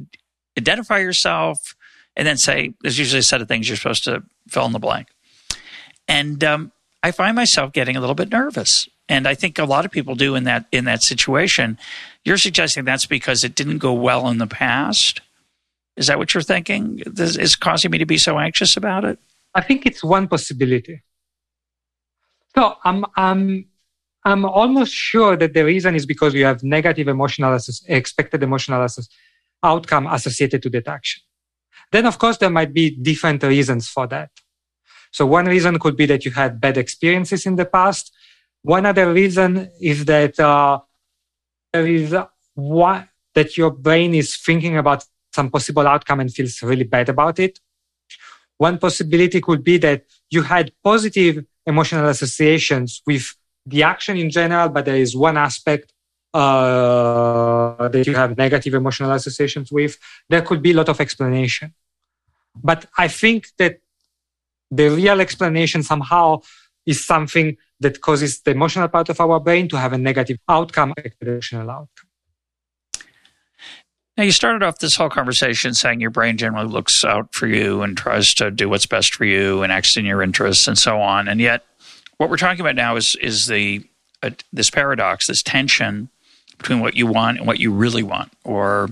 A: identify yourself, and then say there's usually a set of things you're supposed to fill in the blank." And um, I find myself getting a little bit nervous, and I think a lot of people do in that in that situation. You're suggesting that's because it didn't go well in the past. Is that what you're thinking? This is causing me to be so anxious about it?
B: I think it's one possibility. So I'm, I'm, I'm almost sure that the reason is because you have negative emotional, expected emotional outcome associated to that action. Then, of course, there might be different reasons for that. So one reason could be that you had bad experiences in the past. One other reason is that uh, there is one that your brain is thinking about some possible outcome and feels really bad about it. One possibility could be that you had positive emotional associations with the action in general, but there is one aspect uh, that you have negative emotional associations with. There could be a lot of explanation. But I think that the real explanation somehow is something that causes the emotional part of our brain to have a negative outcome, a emotional outcome.
A: Now, you started off this whole conversation saying your brain generally looks out for you and tries to do what's best for you and acts in your interests and so on. And yet, what we're talking about now is is the uh, this paradox, this tension between what you want and what you really want, or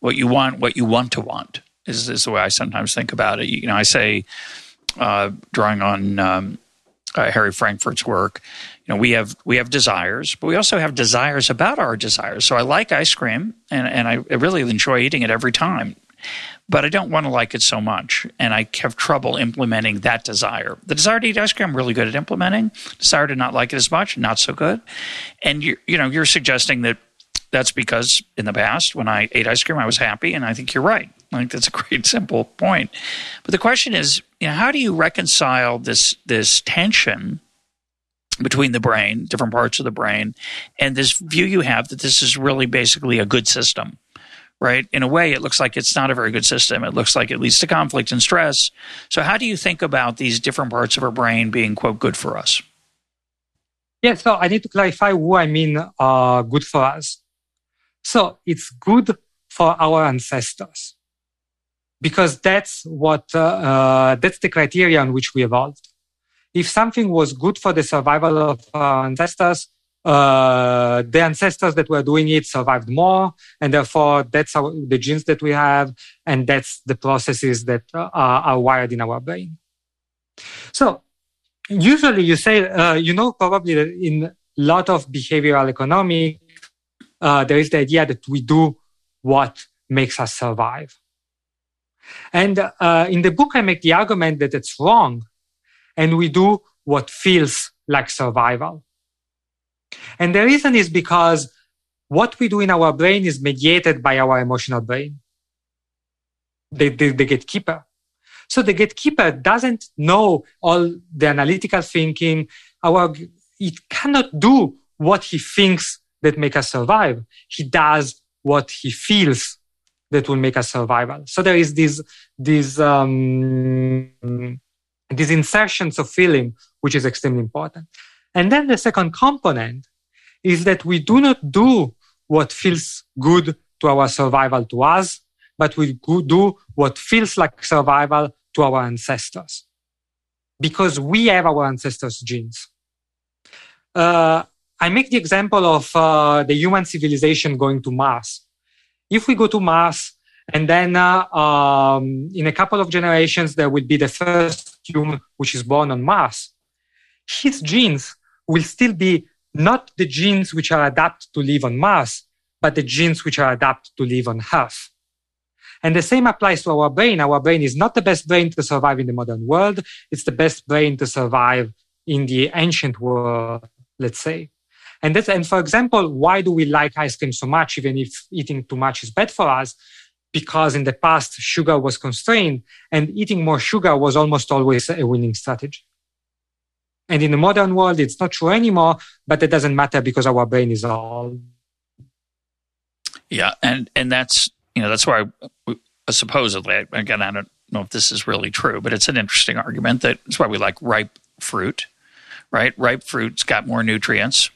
A: what you want, what you want to want. Is is the way I sometimes think about it. You know, I say, uh, drawing on um, uh, Harry Frankfurt's work, you know, we have we have desires, but we also have desires about our desires. So I like ice cream, and and I really enjoy eating it every time, but I don't want to like it so much, and I have trouble implementing that desire. The desire to eat ice cream, I'm really good at implementing. Desire to not like it as much, not so good. And you you know, you're suggesting that that's because in the past when I ate ice cream, I was happy, and I think you're right. I think that's a great simple point. But the question is, you know, how do you reconcile this this tension? Between the brain, different parts of the brain, and this view you have that this is really basically a good system, right? In a way, it looks like it's not a very good system. It looks like it leads to conflict and stress. So, how do you think about these different parts of our brain being, quote, good for us?
B: Yeah, so I need to clarify what I mean uh, good for us. So, it's good for our ancestors because that's what uh, uh, that's the criteria on which we evolved if something was good for the survival of our ancestors, uh, the ancestors that were doing it survived more, and therefore that's our, the genes that we have, and that's the processes that uh, are wired in our brain. So, usually you say, uh, you know, probably in a lot of behavioral economics, uh, there is the idea that we do what makes us survive. And uh, in the book, I make the argument that it's wrong and we do what feels like survival. And the reason is because what we do in our brain is mediated by our emotional brain, the, the, the gatekeeper. So the gatekeeper doesn't know all the analytical thinking. Our, it cannot do what he thinks that make us survive. He does what he feels that will make us survival. So there is this, this, um, these insertions of feeling, which is extremely important. And then the second component is that we do not do what feels good to our survival to us, but we do what feels like survival to our ancestors. Because we have our ancestors' genes. Uh, I make the example of uh, the human civilization going to Mars. If we go to Mars, and then uh, um, in a couple of generations, there will be the first human which is born on Mars. His genes will still be not the genes which are adapted to live on Mars, but the genes which are adapted to live on Earth. And the same applies to our brain. Our brain is not the best brain to survive in the modern world. It's the best brain to survive in the ancient world, let's say. And that's, and for example, why do we like ice cream so much, even if eating too much is bad for us? Because in the past, sugar was constrained and eating more sugar was almost always a winning strategy. And in the modern world, it's not true anymore, but it doesn't matter because our brain is all.
A: Yeah. And, and that's, you know, that's why uh, supposedly, again, I don't know if this is really true, but it's an interesting argument that that's why we like ripe fruit, right? Ripe fruit's got more nutrients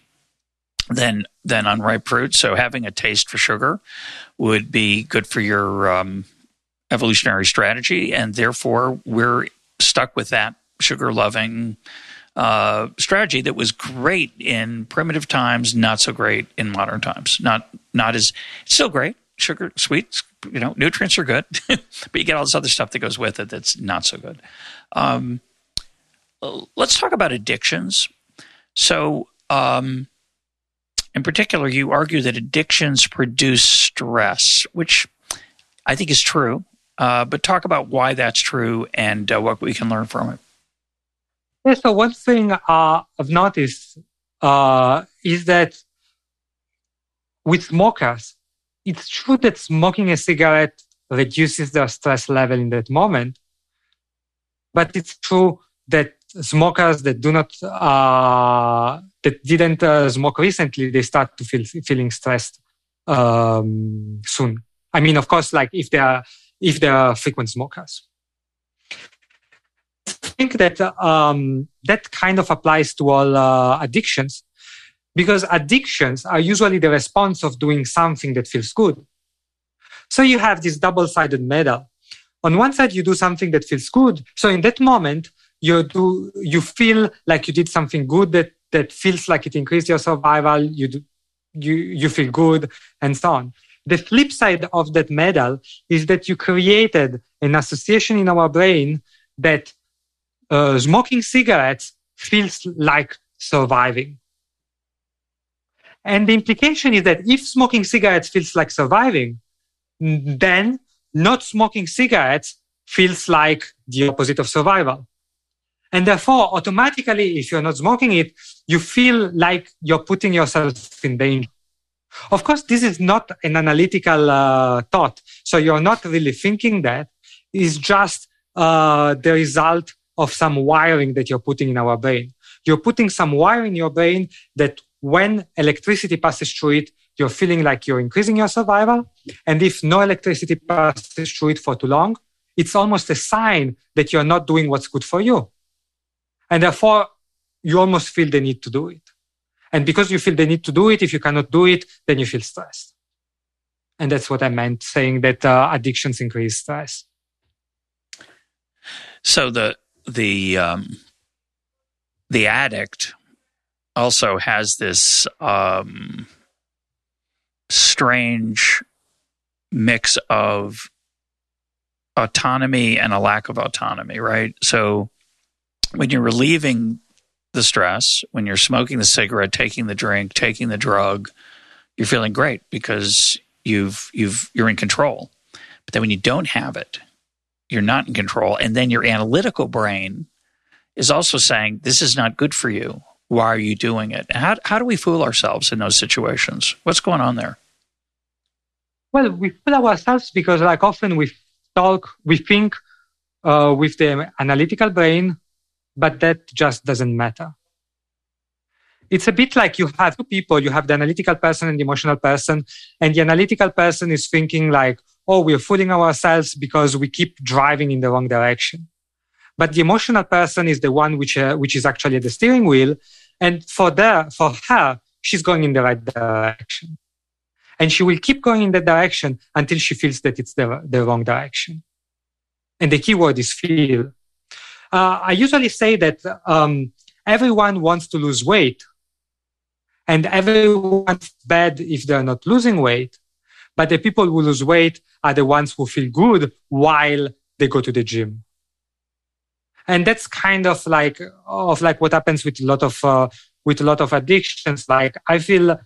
A: than than unripe fruit. So having a taste for sugar would be good for your um, evolutionary strategy, and therefore we're stuck with that sugar loving uh, strategy that was great in primitive times, not so great in modern times. Not not as still great. Sugar, sweets, you know, nutrients are good, but you get all this other stuff that goes with it that's not so good. Um, let's talk about addictions. So, um, in particular, you argue that addictions produce stress, which I think is true. Uh, but talk about why that's true and uh, what we can learn from it.
B: Yeah, so one thing uh, I've noticed uh, is that with smokers, it's true that smoking a cigarette reduces their stress level in that moment, but it's true that smokers that do not uh, that didn't uh, smoke recently they start to feel feeling stressed um, soon. I mean of course like if they are if they are frequent smokers. I think that um, that kind of applies to all uh, addictions because addictions are usually the response of doing something that feels good. So you have this double-sided medal. On one side you do something that feels good. So in that moment you do you feel like you did something good that that feels like it increased your survival you do, you you feel good and so on. The flip side of that medal is that you created an association in our brain that uh, smoking cigarettes feels like surviving. And the implication is that if smoking cigarettes feels like surviving then not smoking cigarettes feels like the opposite of survival and therefore, automatically, if you're not smoking it, you feel like you're putting yourself in danger. Of course, this is not an analytical uh, thought. So you're not really thinking that. It's just uh, the result of some wiring that you're putting in our brain. You're putting some wire in your brain that when electricity passes through it, you're feeling like you're increasing your survival. And if no electricity passes through it for too long, it's almost a sign that you're not doing what's good for you. And therefore, you almost feel the need to do it. And because you feel the need to do it, if you cannot do it, then you feel stressed. And that's what I meant saying that uh, addictions increase stress.
A: So the the um, the addict also has this um, strange mix of autonomy and a lack of autonomy, right? So when you're relieving the stress, when you're smoking the cigarette, taking the drink, taking the drug, you're feeling great because you've you've you're in control. But then when you don't have it, you're not in control, and then your analytical brain is also saying this is not good for you. Why are you doing it? How how do we fool ourselves in those situations? What's going on there?
B: Well, we fool ourselves because, like, often we talk, we think uh, with the analytical brain but that just doesn't matter. It's a bit like you have two people, you have the analytical person and the emotional person, and the analytical person is thinking like, oh, we're fooling ourselves because we keep driving in the wrong direction. But the emotional person is the one which, uh, which is actually at the steering wheel. And for, the, for her, she's going in the right direction. And she will keep going in that direction until she feels that it's the, the wrong direction. And the key word is feel. Uh, I usually say that um, everyone wants to lose weight, and everyone's bad if they're not losing weight. But the people who lose weight are the ones who feel good while they go to the gym. And that's kind of like of like what happens with a lot of uh, with a lot of addictions. Like I feel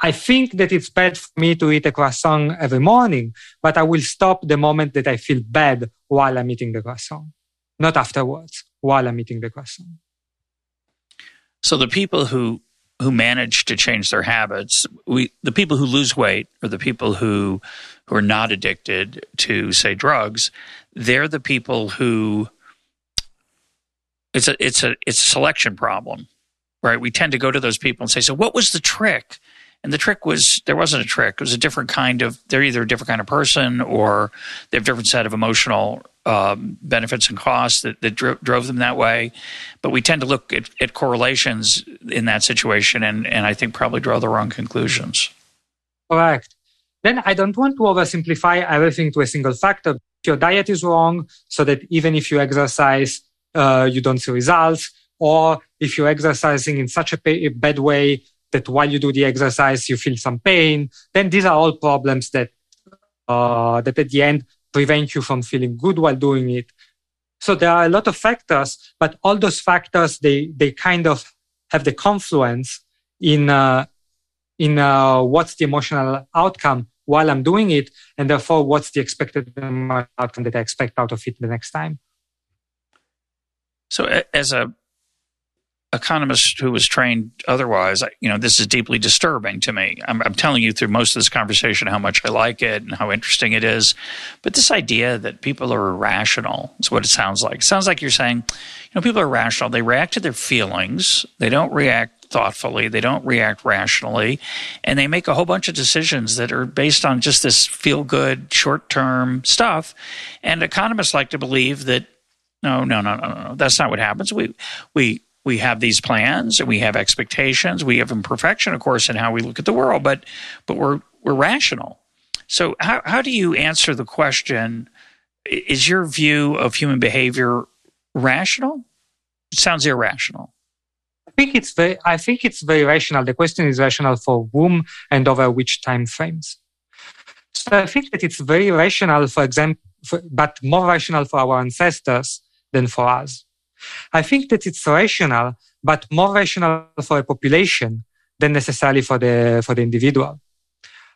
B: I think that it's bad for me to eat a croissant every morning, but I will stop the moment that I feel bad while I'm eating the croissant not afterwards while I'm eating the croissant.
A: So the people who who manage to change their habits, we the people who lose weight or the people who who are not addicted to say drugs, they're the people who it's a it's a it's a selection problem, right? We tend to go to those people and say, "So what was the trick?" And the trick was there wasn't a trick. It was a different kind of. They're either a different kind of person or they have a different set of emotional um, benefits and costs that, that dro- drove them that way. But we tend to look at, at correlations in that situation, and and I think probably draw the wrong conclusions.
B: Correct. Then I don't want to oversimplify everything to a single factor. Your diet is wrong, so that even if you exercise, uh, you don't see results, or if you're exercising in such a, a bad way that while you do the exercise, you feel some pain, then these are all problems that, uh, that at the end prevent you from feeling good while doing it. So there are a lot of factors, but all those factors, they, they kind of have the confluence in, uh, in, uh, what's the emotional outcome while I'm doing it. And therefore, what's the expected outcome that I expect out of it the next time.
A: So as a economist who was trained otherwise, you know, this is deeply disturbing to me. I'm, I'm, telling you through most of this conversation how much I like it and how interesting it is. But this idea that people are irrational is what it sounds like. It sounds like you're saying, you know, people are rational. They react to their feelings. They don't react thoughtfully. They don't react rationally. And they make a whole bunch of decisions that are based on just this feel good, short term stuff. And economists like to believe that no, no, no, no, no. That's not what happens. We, we, we have these plans and we have expectations. We have imperfection, of course, in how we look at the world, but but we're we're rational. So how how do you answer the question? Is your view of human behavior rational? It sounds irrational.
B: I think it's very I think it's very rational. The question is rational for whom and over which time frames. So I think that it's very rational, for example, for, but more rational for our ancestors than for us. I think that it's rational, but more rational for a population than necessarily for the for the individual.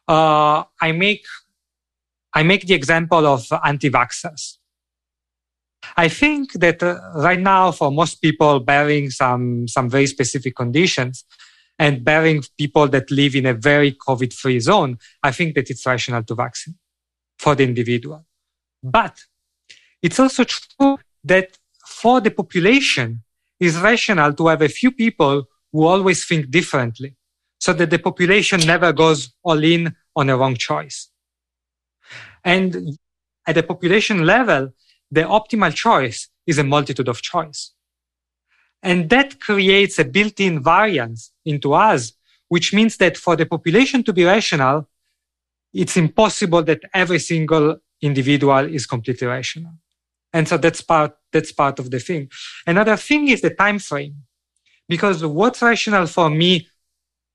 B: Uh, I make I make the example of anti-vaxxers. I think that uh, right now, for most people bearing some some very specific conditions, and bearing people that live in a very COVID-free zone, I think that it's rational to vaccine for the individual. But it's also true that for the population is rational to have a few people who always think differently so that the population never goes all in on a wrong choice. And at the population level, the optimal choice is a multitude of choice. And that creates a built-in variance into us, which means that for the population to be rational, it's impossible that every single individual is completely rational. And so that's part, that's part of the thing. Another thing is the time frame. Because what's rational for me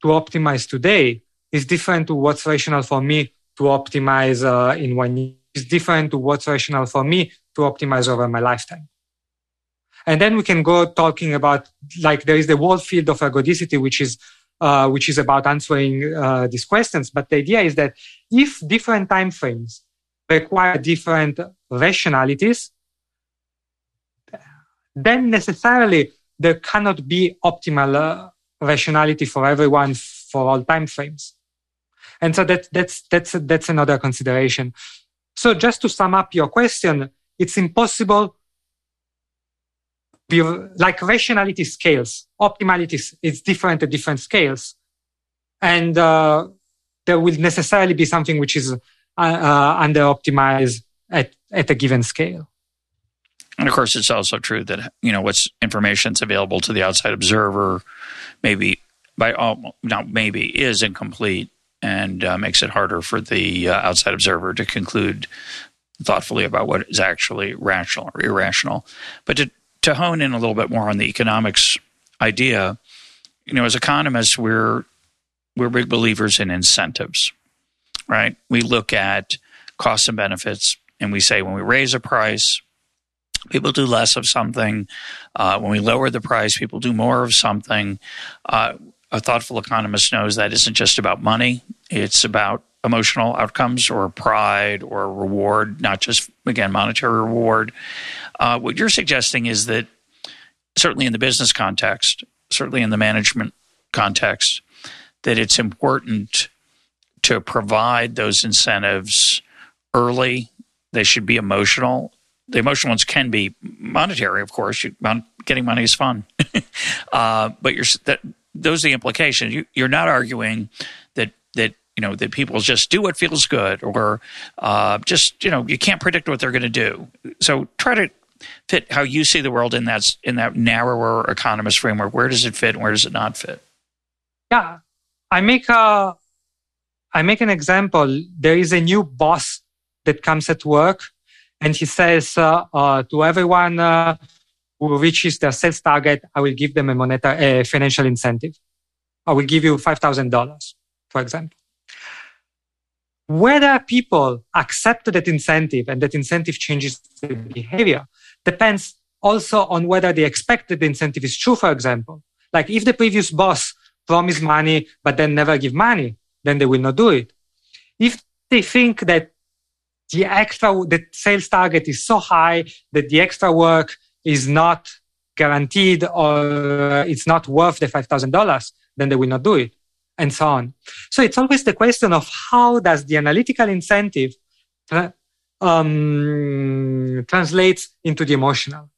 B: to optimize today is different to what's rational for me to optimize uh, in one year. Is different to what's rational for me to optimize over my lifetime. And then we can go talking about like there is the whole field of ergodicity, which is uh, which is about answering uh, these questions. But the idea is that if different time frames require different rationalities, then necessarily there cannot be optimal uh, rationality for everyone for all time frames. And so that, that's, that's, that's another consideration. So just to sum up your question, it's impossible be, like rationality scales, optimality is different at different scales. And uh, there will necessarily be something which is uh, uh, under optimized at, at a given scale.
A: And of course, it's also true that you know what's information that's available to the outside observer, maybe by all not maybe is incomplete and uh, makes it harder for the uh, outside observer to conclude thoughtfully about what is actually rational or irrational. But to to hone in a little bit more on the economics idea, you know, as economists, we're we're big believers in incentives, right? We look at costs and benefits, and we say when we raise a price, people do less of something. Uh, when we lower the price, people do more of something. Uh, a thoughtful economist knows that isn't just about money, it's about emotional outcomes or pride or reward, not just, again, monetary reward. Uh, what you're suggesting is that certainly in the business context, certainly in the management context that it's important to provide those incentives early. They should be emotional. The emotional ones can be monetary, of course. You, getting money is fun, uh, but you're that those are the implications. You, you're not arguing that that you know that people just do what feels good, or uh, just you know you can't predict what they're going to do. So try to fit how you see the world in that in that narrower economist framework. Where does it fit, and where does it not fit?
B: Yeah, I make a I make an example. There is a new boss that comes at work and he says uh, uh, to everyone uh, who reaches their sales target, I will give them a monetary, a financial incentive. I will give you $5,000, for example. Whether people accept that incentive and that incentive changes their behavior depends also on whether they expect that the incentive is true, for example. Like if the previous boss promised money but then never give money, then they will not do it. If they think that the extra, the sales target is so high that the extra work is not guaranteed or it's not worth the $5,000, then they will not do it and so on. So it's always the question of how does the analytical incentive um, translates into the emotional.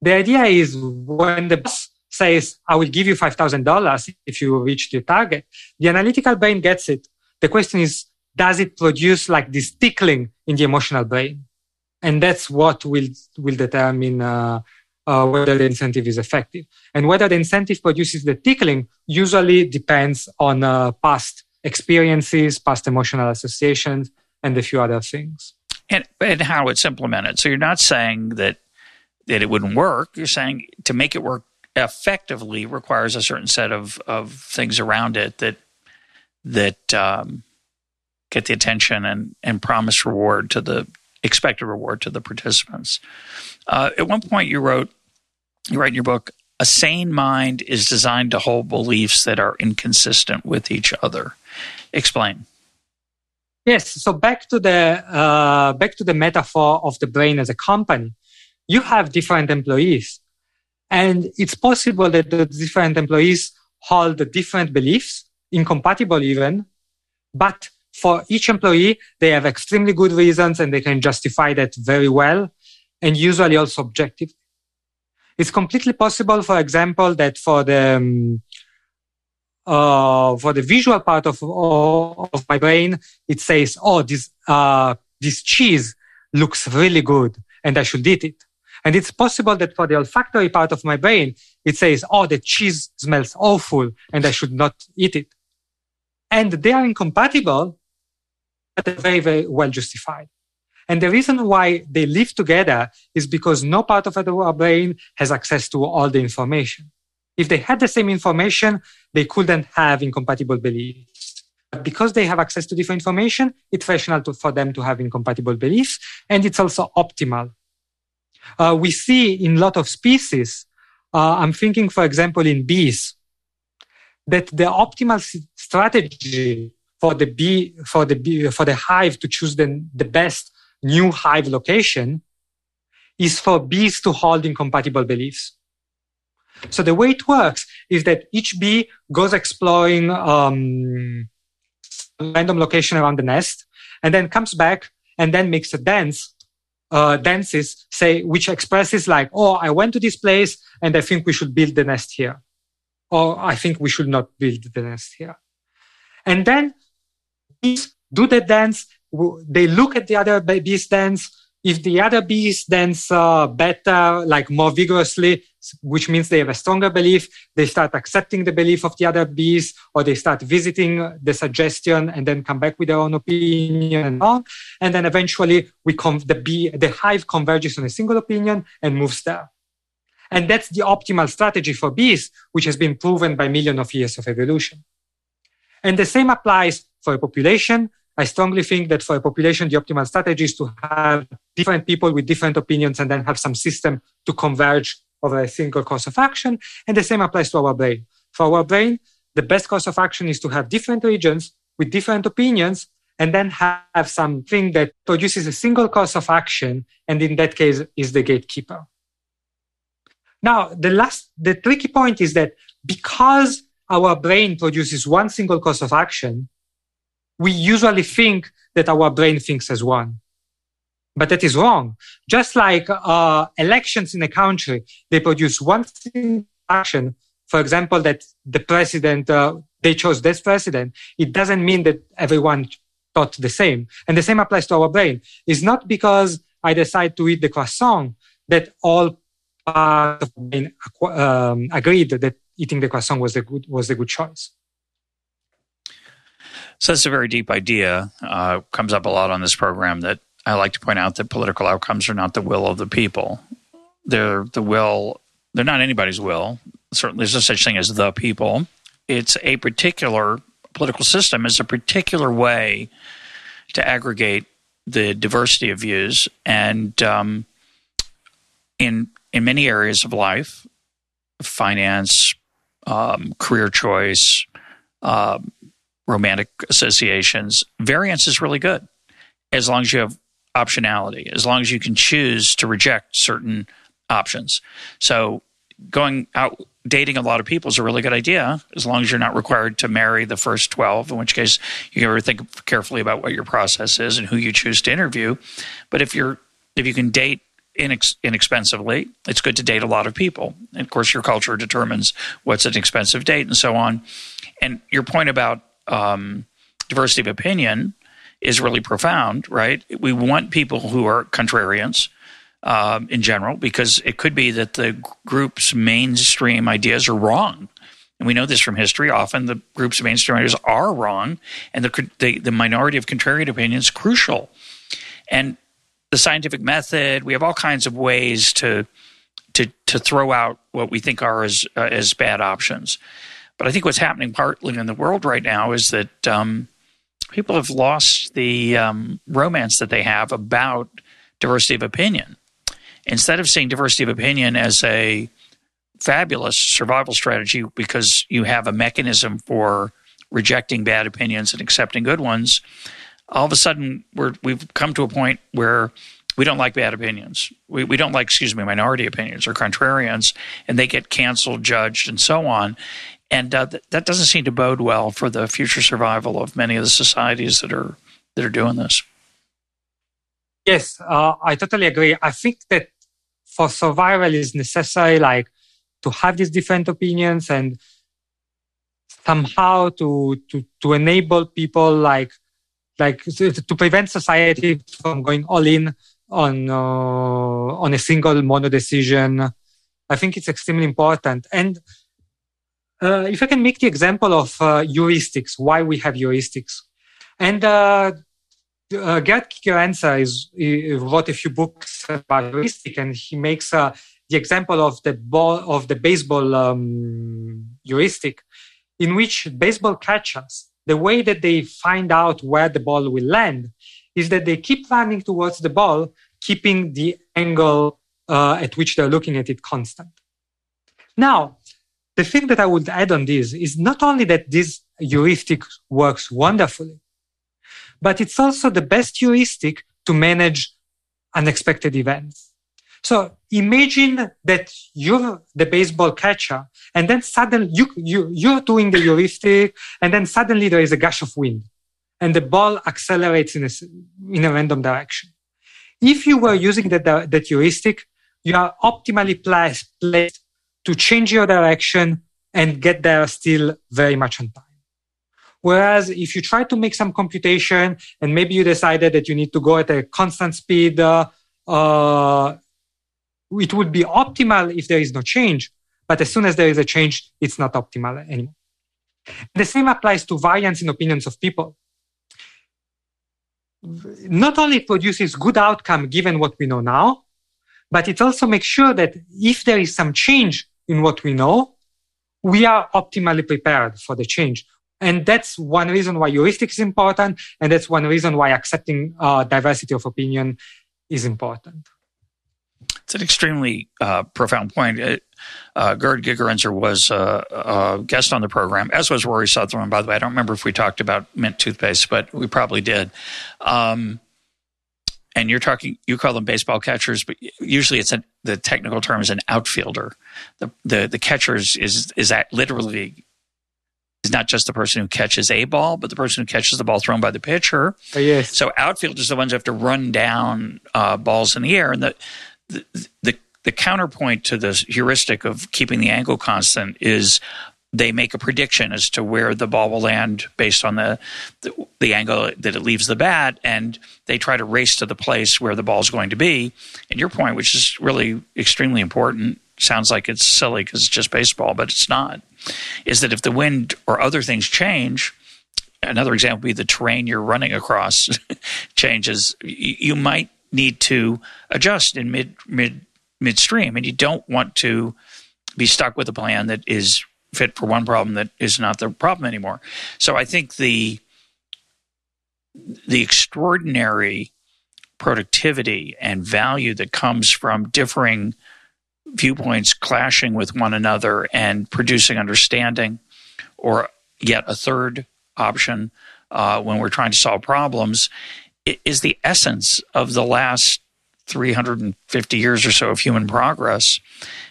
B: The idea is when the boss says, I will give you $5,000 if you reach the target. The analytical brain gets it. The question is, does it produce like this tickling in the emotional brain? And that's what will, will determine uh, uh, whether the incentive is effective. And whether the incentive produces the tickling usually depends on uh, past experiences, past emotional associations, and a few other things.
A: And, and how it's implemented. So you're not saying that that it wouldn't work. You're saying to make it work effectively requires a certain set of, of things around it that that um, get the attention and, and promise reward to the expected reward to the participants. Uh, at one point, you wrote, you write in your book, a sane mind is designed to hold beliefs that are inconsistent with each other. Explain.
B: Yes. So back to the uh, back to the metaphor of the brain as a company. You have different employees and it's possible that the different employees hold different beliefs, incompatible even, but for each employee, they have extremely good reasons and they can justify that very well and usually also objective. It's completely possible, for example, that for the, um, uh, for the visual part of, of my brain, it says, oh, this, uh, this cheese looks really good and I should eat it. And it's possible that for the olfactory part of my brain, it says, oh, the cheese smells awful and I should not eat it. And they are incompatible, but very, very well justified. And the reason why they live together is because no part of our brain has access to all the information. If they had the same information, they couldn't have incompatible beliefs. But because they have access to different information, it's rational to, for them to have incompatible beliefs. And it's also optimal uh, we see in a lot of species. Uh, I'm thinking, for example, in bees, that the optimal strategy for the bee, for the bee, for the hive to choose the, the best new hive location is for bees to hold incompatible beliefs. So the way it works is that each bee goes exploring um, random location around the nest and then comes back and then makes a dance uh, dances say, which expresses like, oh, I went to this place and I think we should build the nest here. Or I think we should not build the nest here. And then bees do the dance. They look at the other bees dance. If the other bees dance uh, better, like more vigorously, which means they have a stronger belief. They start accepting the belief of the other bees, or they start visiting the suggestion and then come back with their own opinion and on. And then eventually we come, the bee, the hive converges on a single opinion and moves there. And that's the optimal strategy for bees, which has been proven by millions of years of evolution. And the same applies for a population. I strongly think that for a population, the optimal strategy is to have different people with different opinions and then have some system to converge over a single course of action. And the same applies to our brain. For our brain, the best course of action is to have different regions with different opinions and then have something that produces a single course of action. And in that case is the gatekeeper. Now, the last, the tricky point is that because our brain produces one single course of action, we usually think that our brain thinks as one. But that is wrong. Just like uh, elections in a country, they produce one action. For example, that the president, uh, they chose this president. It doesn't mean that everyone thought the same. And the same applies to our brain. It's not because I decide to eat the croissant that all part of the brain um, agreed that eating the croissant was the good was the good choice.
A: So that's a very deep idea. Uh, comes up a lot on this program that I like to point out that political outcomes are not the will of the people. They're the will. They're not anybody's will. Certainly, there's no such thing as the people. It's a particular political system is a particular way to aggregate the diversity of views, and um, in in many areas of life, finance, um, career choice, uh, romantic associations, variance is really good as long as you have optionality, as long as you can choose to reject certain options. So going out dating a lot of people is a really good idea as long as you're not required to marry the first 12 in which case you ever think carefully about what your process is and who you choose to interview but if you're if you can date inex- inexpensively. It's good to date a lot of people. And of course, your culture determines what's an expensive date and so on. And your point about um, diversity of opinion is really profound, right? We want people who are contrarians. Um, in general, because it could be that the group's mainstream ideas are wrong. And we know this from history. Often the group's mainstream ideas are wrong, and the, the, the minority of contrarian opinions is crucial. And the scientific method. We have all kinds of ways to to to throw out what we think are as uh, as bad options. But I think what's happening partly in the world right now is that um, people have lost the um, romance that they have about diversity of opinion. Instead of seeing diversity of opinion as a fabulous survival strategy because you have a mechanism for rejecting bad opinions and accepting good ones, all of a sudden we're, we've come to a point where we don't like bad opinions. We, we don't like, excuse me, minority opinions or contrarians, and they get canceled, judged, and so on. And uh, th- that doesn't seem to bode well for the future survival of many of the societies that are that are doing this.
B: Yes, uh, I totally agree. I think that for survival is necessary, like to have these different opinions and somehow to to to enable people like like to prevent society from going all in on uh, on a single mono decision. I think it's extremely important. And uh, if I can make the example of uh, heuristics, why we have heuristics, and uh, uh, Gerd Gigerenzer is wrote a few books about heuristic, and he makes uh, the example of the ball of the baseball um, heuristic, in which baseball catchers the way that they find out where the ball will land is that they keep running towards the ball, keeping the angle uh, at which they're looking at it constant. Now, the thing that I would add on this is not only that this heuristic works wonderfully, but it's also the best heuristic to manage unexpected events. So imagine that you're the baseball catcher and then suddenly you, you, you're doing the heuristic and then suddenly there is a gush of wind and the ball accelerates in a, in a random direction. If you were using that, that heuristic, you are optimally placed, placed to change your direction and get there still very much on time. Whereas if you try to make some computation and maybe you decided that you need to go at a constant speed, uh, uh, it would be optimal if there is no change, but as soon as there is a change, it's not optimal anymore. The same applies to variance in opinions of people. Not only produces good outcome given what we know now, but it also makes sure that if there is some change in what we know, we are optimally prepared for the change. And that's one reason why heuristics is important. And that's one reason why accepting uh, diversity of opinion is important.
A: It's an extremely uh, profound point. It, uh, Gerd Gigerenzer was uh, a guest on the program, as was Rory Sutherland, by the way. I don't remember if we talked about mint toothpaste, but we probably did. Um, and you're talking, you call them baseball catchers, but usually it's a, the technical term is an outfielder. The, the, the catcher is, is, is at literally is not just the person who catches a ball, but the person who catches the ball thrown by the pitcher.
B: Oh, yes.
A: So outfielders are the ones who have to run down uh, balls in the air, and the, the the the counterpoint to this heuristic of keeping the angle constant is they make a prediction as to where the ball will land based on the, the, the angle that it leaves the bat, and they try to race to the place where the ball is going to be. And your point, which is really extremely important, sounds like it's silly because it's just baseball, but it's not. Is that if the wind or other things change, another example would be the terrain you're running across changes. You might need to adjust in mid mid midstream, and you don't want to be stuck with a plan that is fit for one problem that is not the problem anymore. So I think the the extraordinary productivity and value that comes from differing viewpoints clashing with one another and producing understanding or yet a third option uh, when we're trying to solve problems is the essence of the last 350 years or so of human progress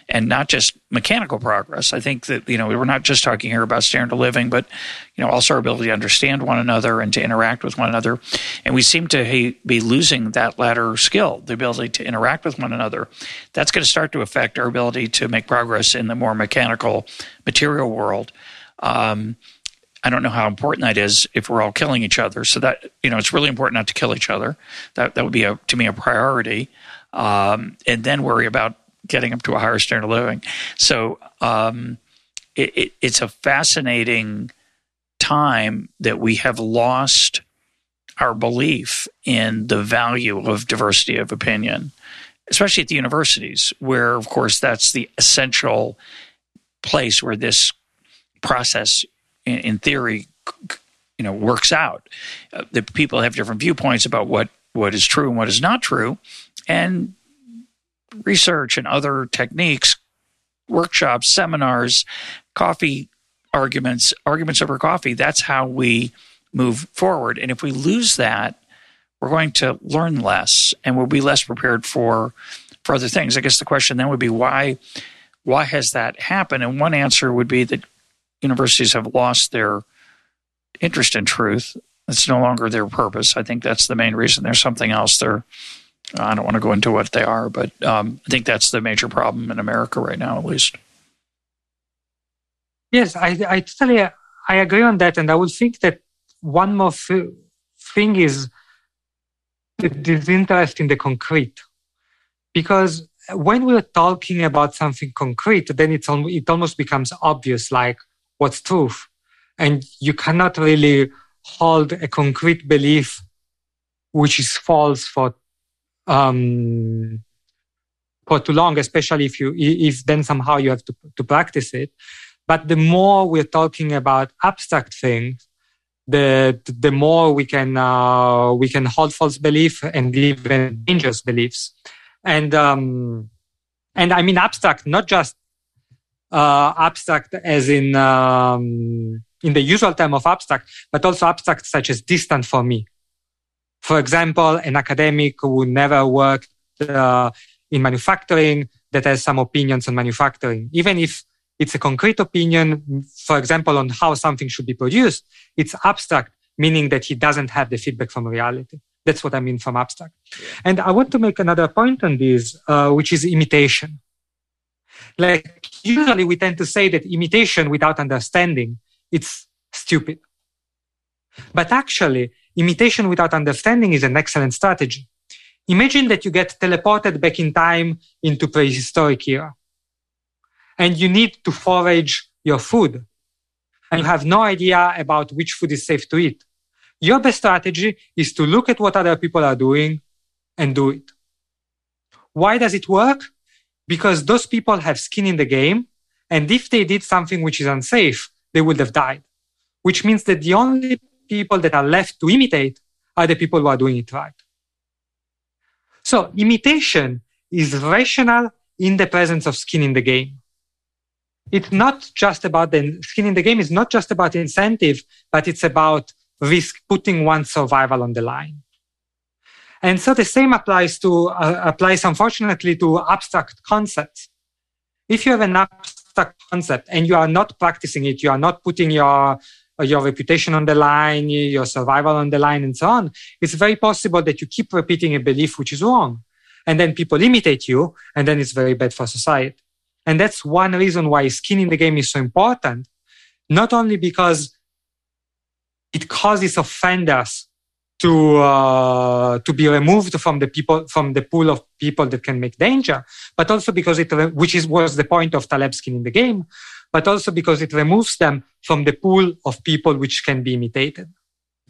A: and not just mechanical progress. I think that, you know, we're not just talking here about standard of living, but, you know, also our ability to understand one another and to interact with one another. And we seem to be losing that latter skill, the ability to interact with one another. That's going to start to affect our ability to make progress in the more mechanical material world. Um, I don't know how important that is if we're all killing each other. So that you know, it's really important not to kill each other. That that would be a to me a priority, um, and then worry about getting them to a higher standard of living. So um, it, it, it's a fascinating time that we have lost our belief in the value of diversity of opinion, especially at the universities, where of course that's the essential place where this process in, in theory, you know, works out. Uh, the people have different viewpoints about what what is true and what is not true, and research and other techniques, workshops, seminars, coffee arguments, arguments over coffee. That's how we move forward. And if we lose that, we're going to learn less, and we'll be less prepared for for other things. I guess the question then would be why why has that happened? And one answer would be that universities have lost their interest in truth. It's no longer their purpose. I think that's the main reason. There's something else. There, I don't want to go into what they are, but um, I think that's the major problem in America right now, at least.
B: Yes, I, I totally I agree on that, and I would think that one more thing is the disinterest in the concrete, because when we're talking about something concrete, then it's it almost becomes obvious, like what's truth. And you cannot really hold a concrete belief which is false for um, for too long, especially if you if then somehow you have to to practice it. But the more we're talking about abstract things, the the more we can uh, we can hold false belief and even dangerous beliefs. And um, and I mean abstract, not just uh, abstract as in um, in the usual term of abstract, but also abstract such as distant for me. For example, an academic who never worked uh, in manufacturing that has some opinions on manufacturing, even if it's a concrete opinion, for example, on how something should be produced, it's abstract, meaning that he doesn't have the feedback from reality. That's what I mean from abstract. And I want to make another point on this, uh, which is imitation. Like usually we tend to say that imitation without understanding, it's stupid. But actually, imitation without understanding is an excellent strategy. Imagine that you get teleported back in time into prehistoric era and you need to forage your food and you have no idea about which food is safe to eat. Your best strategy is to look at what other people are doing and do it. Why does it work? because those people have skin in the game. And if they did something which is unsafe, they would have died, which means that the only people that are left to imitate are the people who are doing it right. So imitation is rational in the presence of skin in the game. It's not just about the skin in the game is not just about incentive, but it's about risk putting one's survival on the line. And so the same applies to, uh, applies unfortunately to abstract concepts. If you have an abstract abstract concept and you are not practicing it, you are not putting your your reputation on the line, your survival on the line, and so on, it's very possible that you keep repeating a belief which is wrong. And then people imitate you, and then it's very bad for society. And that's one reason why skin in the game is so important, not only because it causes offenders to uh, to be removed from the people from the pool of people that can make danger, but also because it which is was the point of Taleb skin in the game, but also because it removes them from the pool of people which can be imitated.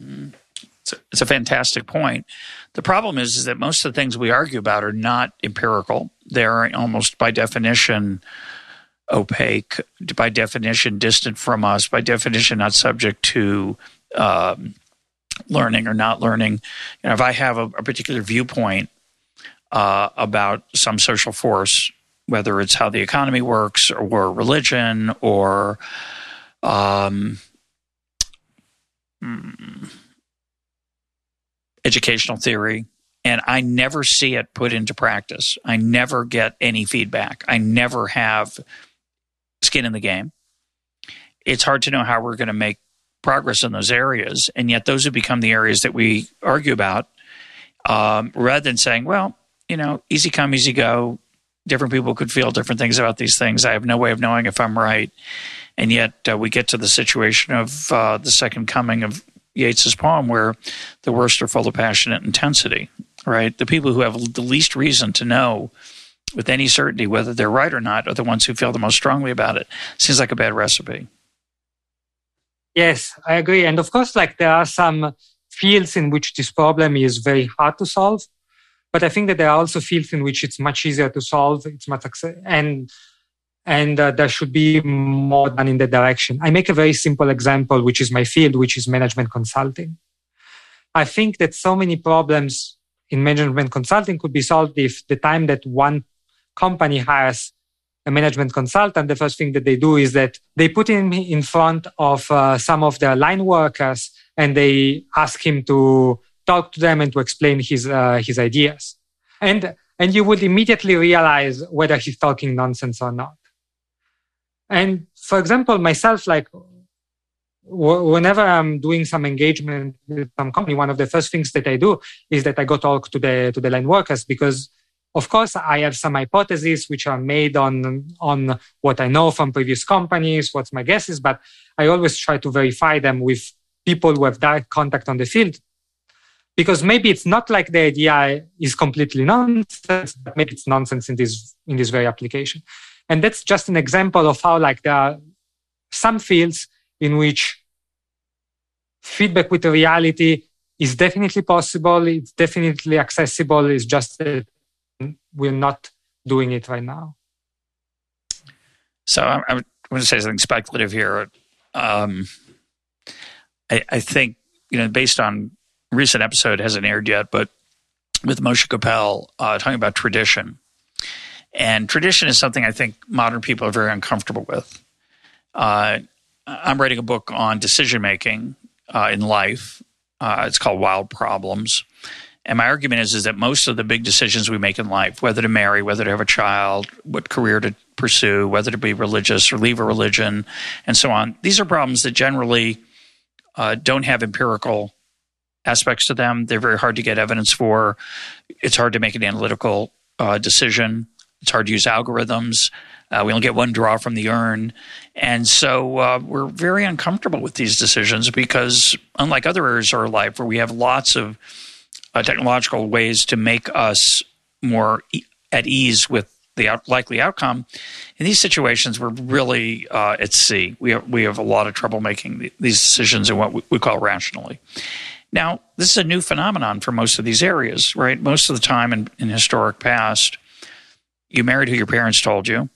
A: Mm. It's, a, it's a fantastic point. The problem is, is that most of the things we argue about are not empirical. They're almost by definition opaque, by definition distant from us, by definition not subject to um, learning or not learning. You know, if I have a, a particular viewpoint uh, about some social force, whether it's how the economy works or religion or um, mm, educational theory, and I never see it put into practice. I never get any feedback. I never have skin in the game. It's hard to know how we're going to make progress in those areas. And yet, those have become the areas that we argue about um, rather than saying, well, you know, easy come, easy go. Different people could feel different things about these things. I have no way of knowing if I'm right. And yet, uh, we get to the situation of uh, the second coming of Yeats's poem, where the worst are full of passionate intensity, right? The people who have the least reason to know with any certainty whether they're right or not are the ones who feel the most strongly about it. Seems like a bad recipe.
B: Yes, I agree. And of course, like there are some fields in which this problem is very hard to solve. But I think that there are also fields in which it's much easier to solve. It's much and and uh, there should be more done in that direction. I make a very simple example, which is my field, which is management consulting. I think that so many problems in management consulting could be solved if the time that one company hires a management consultant, the first thing that they do is that they put him in front of uh, some of their line workers and they ask him to talk to them and to explain his uh, his ideas. And and you would immediately realize whether he's talking nonsense or not. And for example, myself, like whenever I'm doing some engagement with some company, one of the first things that I do is that I go talk to the to the line workers because of course, I have some hypotheses which are made on, on what I know from previous companies, what's my guess is, but I always try to verify them with people who have direct contact on the field. Because maybe it's not like the idea is completely nonsense, but maybe it's nonsense in this, in this very application. And that's just an example of how like there are some fields in which feedback with the reality is definitely possible. It's definitely accessible. It's just that we're not doing it right now.
A: So I'm, I'm going to say something speculative here. Um, I, I, think you know, based on recent episode hasn't aired yet, but with Moshe Koppel uh, talking about tradition, and tradition is something I think modern people are very uncomfortable with. Uh, I'm writing a book on decision making uh, in life. Uh, it's called Wild Problems, and my argument is, is that most of the big decisions we make in life, whether to marry, whether to have a child, what career to pursue, whether to be religious or leave a religion, and so on, these are problems that generally uh, don't have empirical aspects to them. They're very hard to get evidence for. It's hard to make an analytical uh, decision. It's hard to use algorithms. Uh, we only get one draw from the urn. And so uh, we're very uncomfortable with these decisions because, unlike other areas of our life where we have lots of uh, technological ways to make us more e- at ease with the out- likely outcome. In these situations, we're really uh, at sea. We have, we have a lot of trouble making the, these decisions in what we, we call rationally. Now, this is a new phenomenon for most of these areas, right? Most of the time in, in historic past, you married who your parents told you.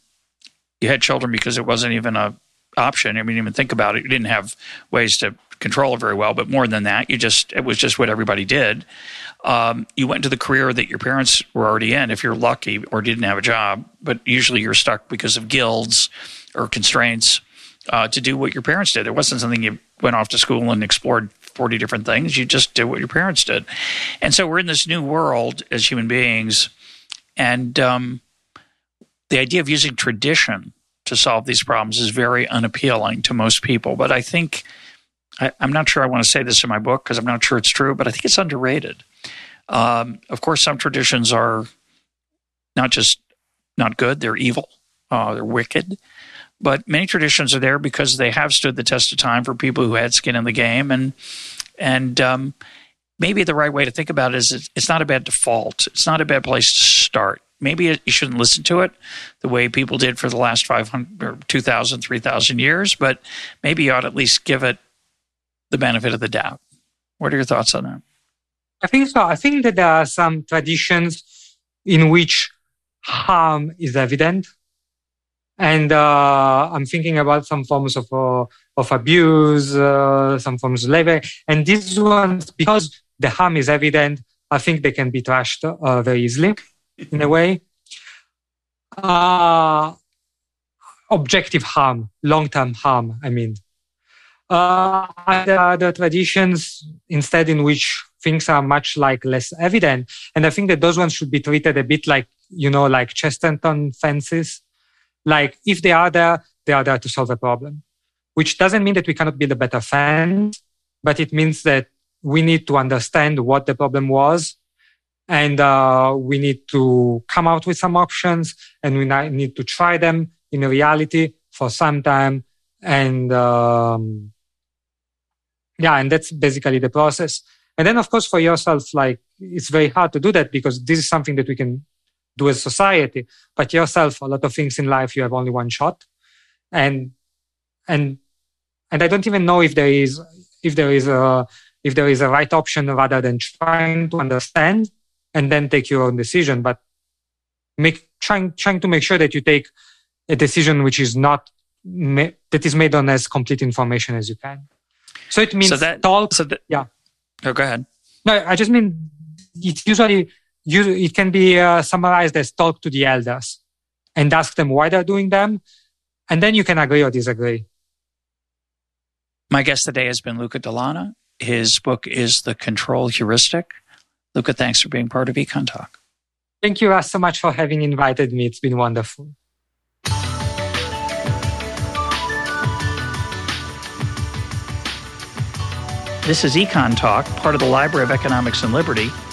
A: You had children because it wasn't even a option. I mean, even think about it. You didn't have ways to control it very well, but more than that, you just it was just what everybody did. Um, you went into the career that your parents were already in, if you're lucky or didn't have a job. But usually, you're stuck because of guilds or constraints uh, to do what your parents did. It wasn't something you went off to school and explored 40 different things. You just did what your parents did. And so we're in this new world as human beings. And um, the idea of using tradition to solve these problems is very unappealing to most people. But I think, I, am not sure I want to say this in my book because I'm not sure it's true, but I think it's underrated. Um, of course, some traditions are not just not good, they're evil, uh, they're wicked. But many traditions are there because they have stood the test of time for people who had skin in the game. And, and um, maybe the right way to think about it is it's not a bad default, it's not a bad place to start. Maybe you shouldn't listen to it the way people did for the last 500 or 2000 3000 years but maybe you ought at least give it the benefit of the doubt. What are your thoughts on that?
B: I think so. I think that there are some traditions in which harm is evident and uh, i'm thinking about some forms of uh, of abuse uh, some forms of labor and these ones because the harm is evident i think they can be trashed uh, very easily in a way. Uh, objective harm, long term harm, I mean. Uh, there are the traditions instead in which things are much like less evident. And I think that those ones should be treated a bit like, you know, like Chesterton fences. Like if they are there, they are there to solve a problem, which doesn't mean that we cannot build a better fence, but it means that we need to understand what the problem was and uh, we need to come out with some options and we need to try them in reality for some time and um, yeah and that's basically the process. And then of course for yourself like it's very hard to do that because this is something that we can do as society but yourself a lot of things in life you have only one shot and and and i don't even know if there is if there is a if there is a right option rather than trying to understand and then take your own decision. But make trying trying to make sure that you take a decision which is not ma- that is made on as complete information as you can. So it means so that, talk. So that, yeah.
A: Oh, go ahead.
B: No, I just mean it usually you, it can be uh, summarized as talk to the elders and ask them why they're doing them, and then you can agree or disagree.
A: My guest today has been Luca Dellanna. His book is The Control Heuristic. Luca, thanks for being part of Econ Talk.
B: Thank you so much for having invited me. It's been wonderful.
A: This is Econ Talk, part of the Library of Economics and Liberty.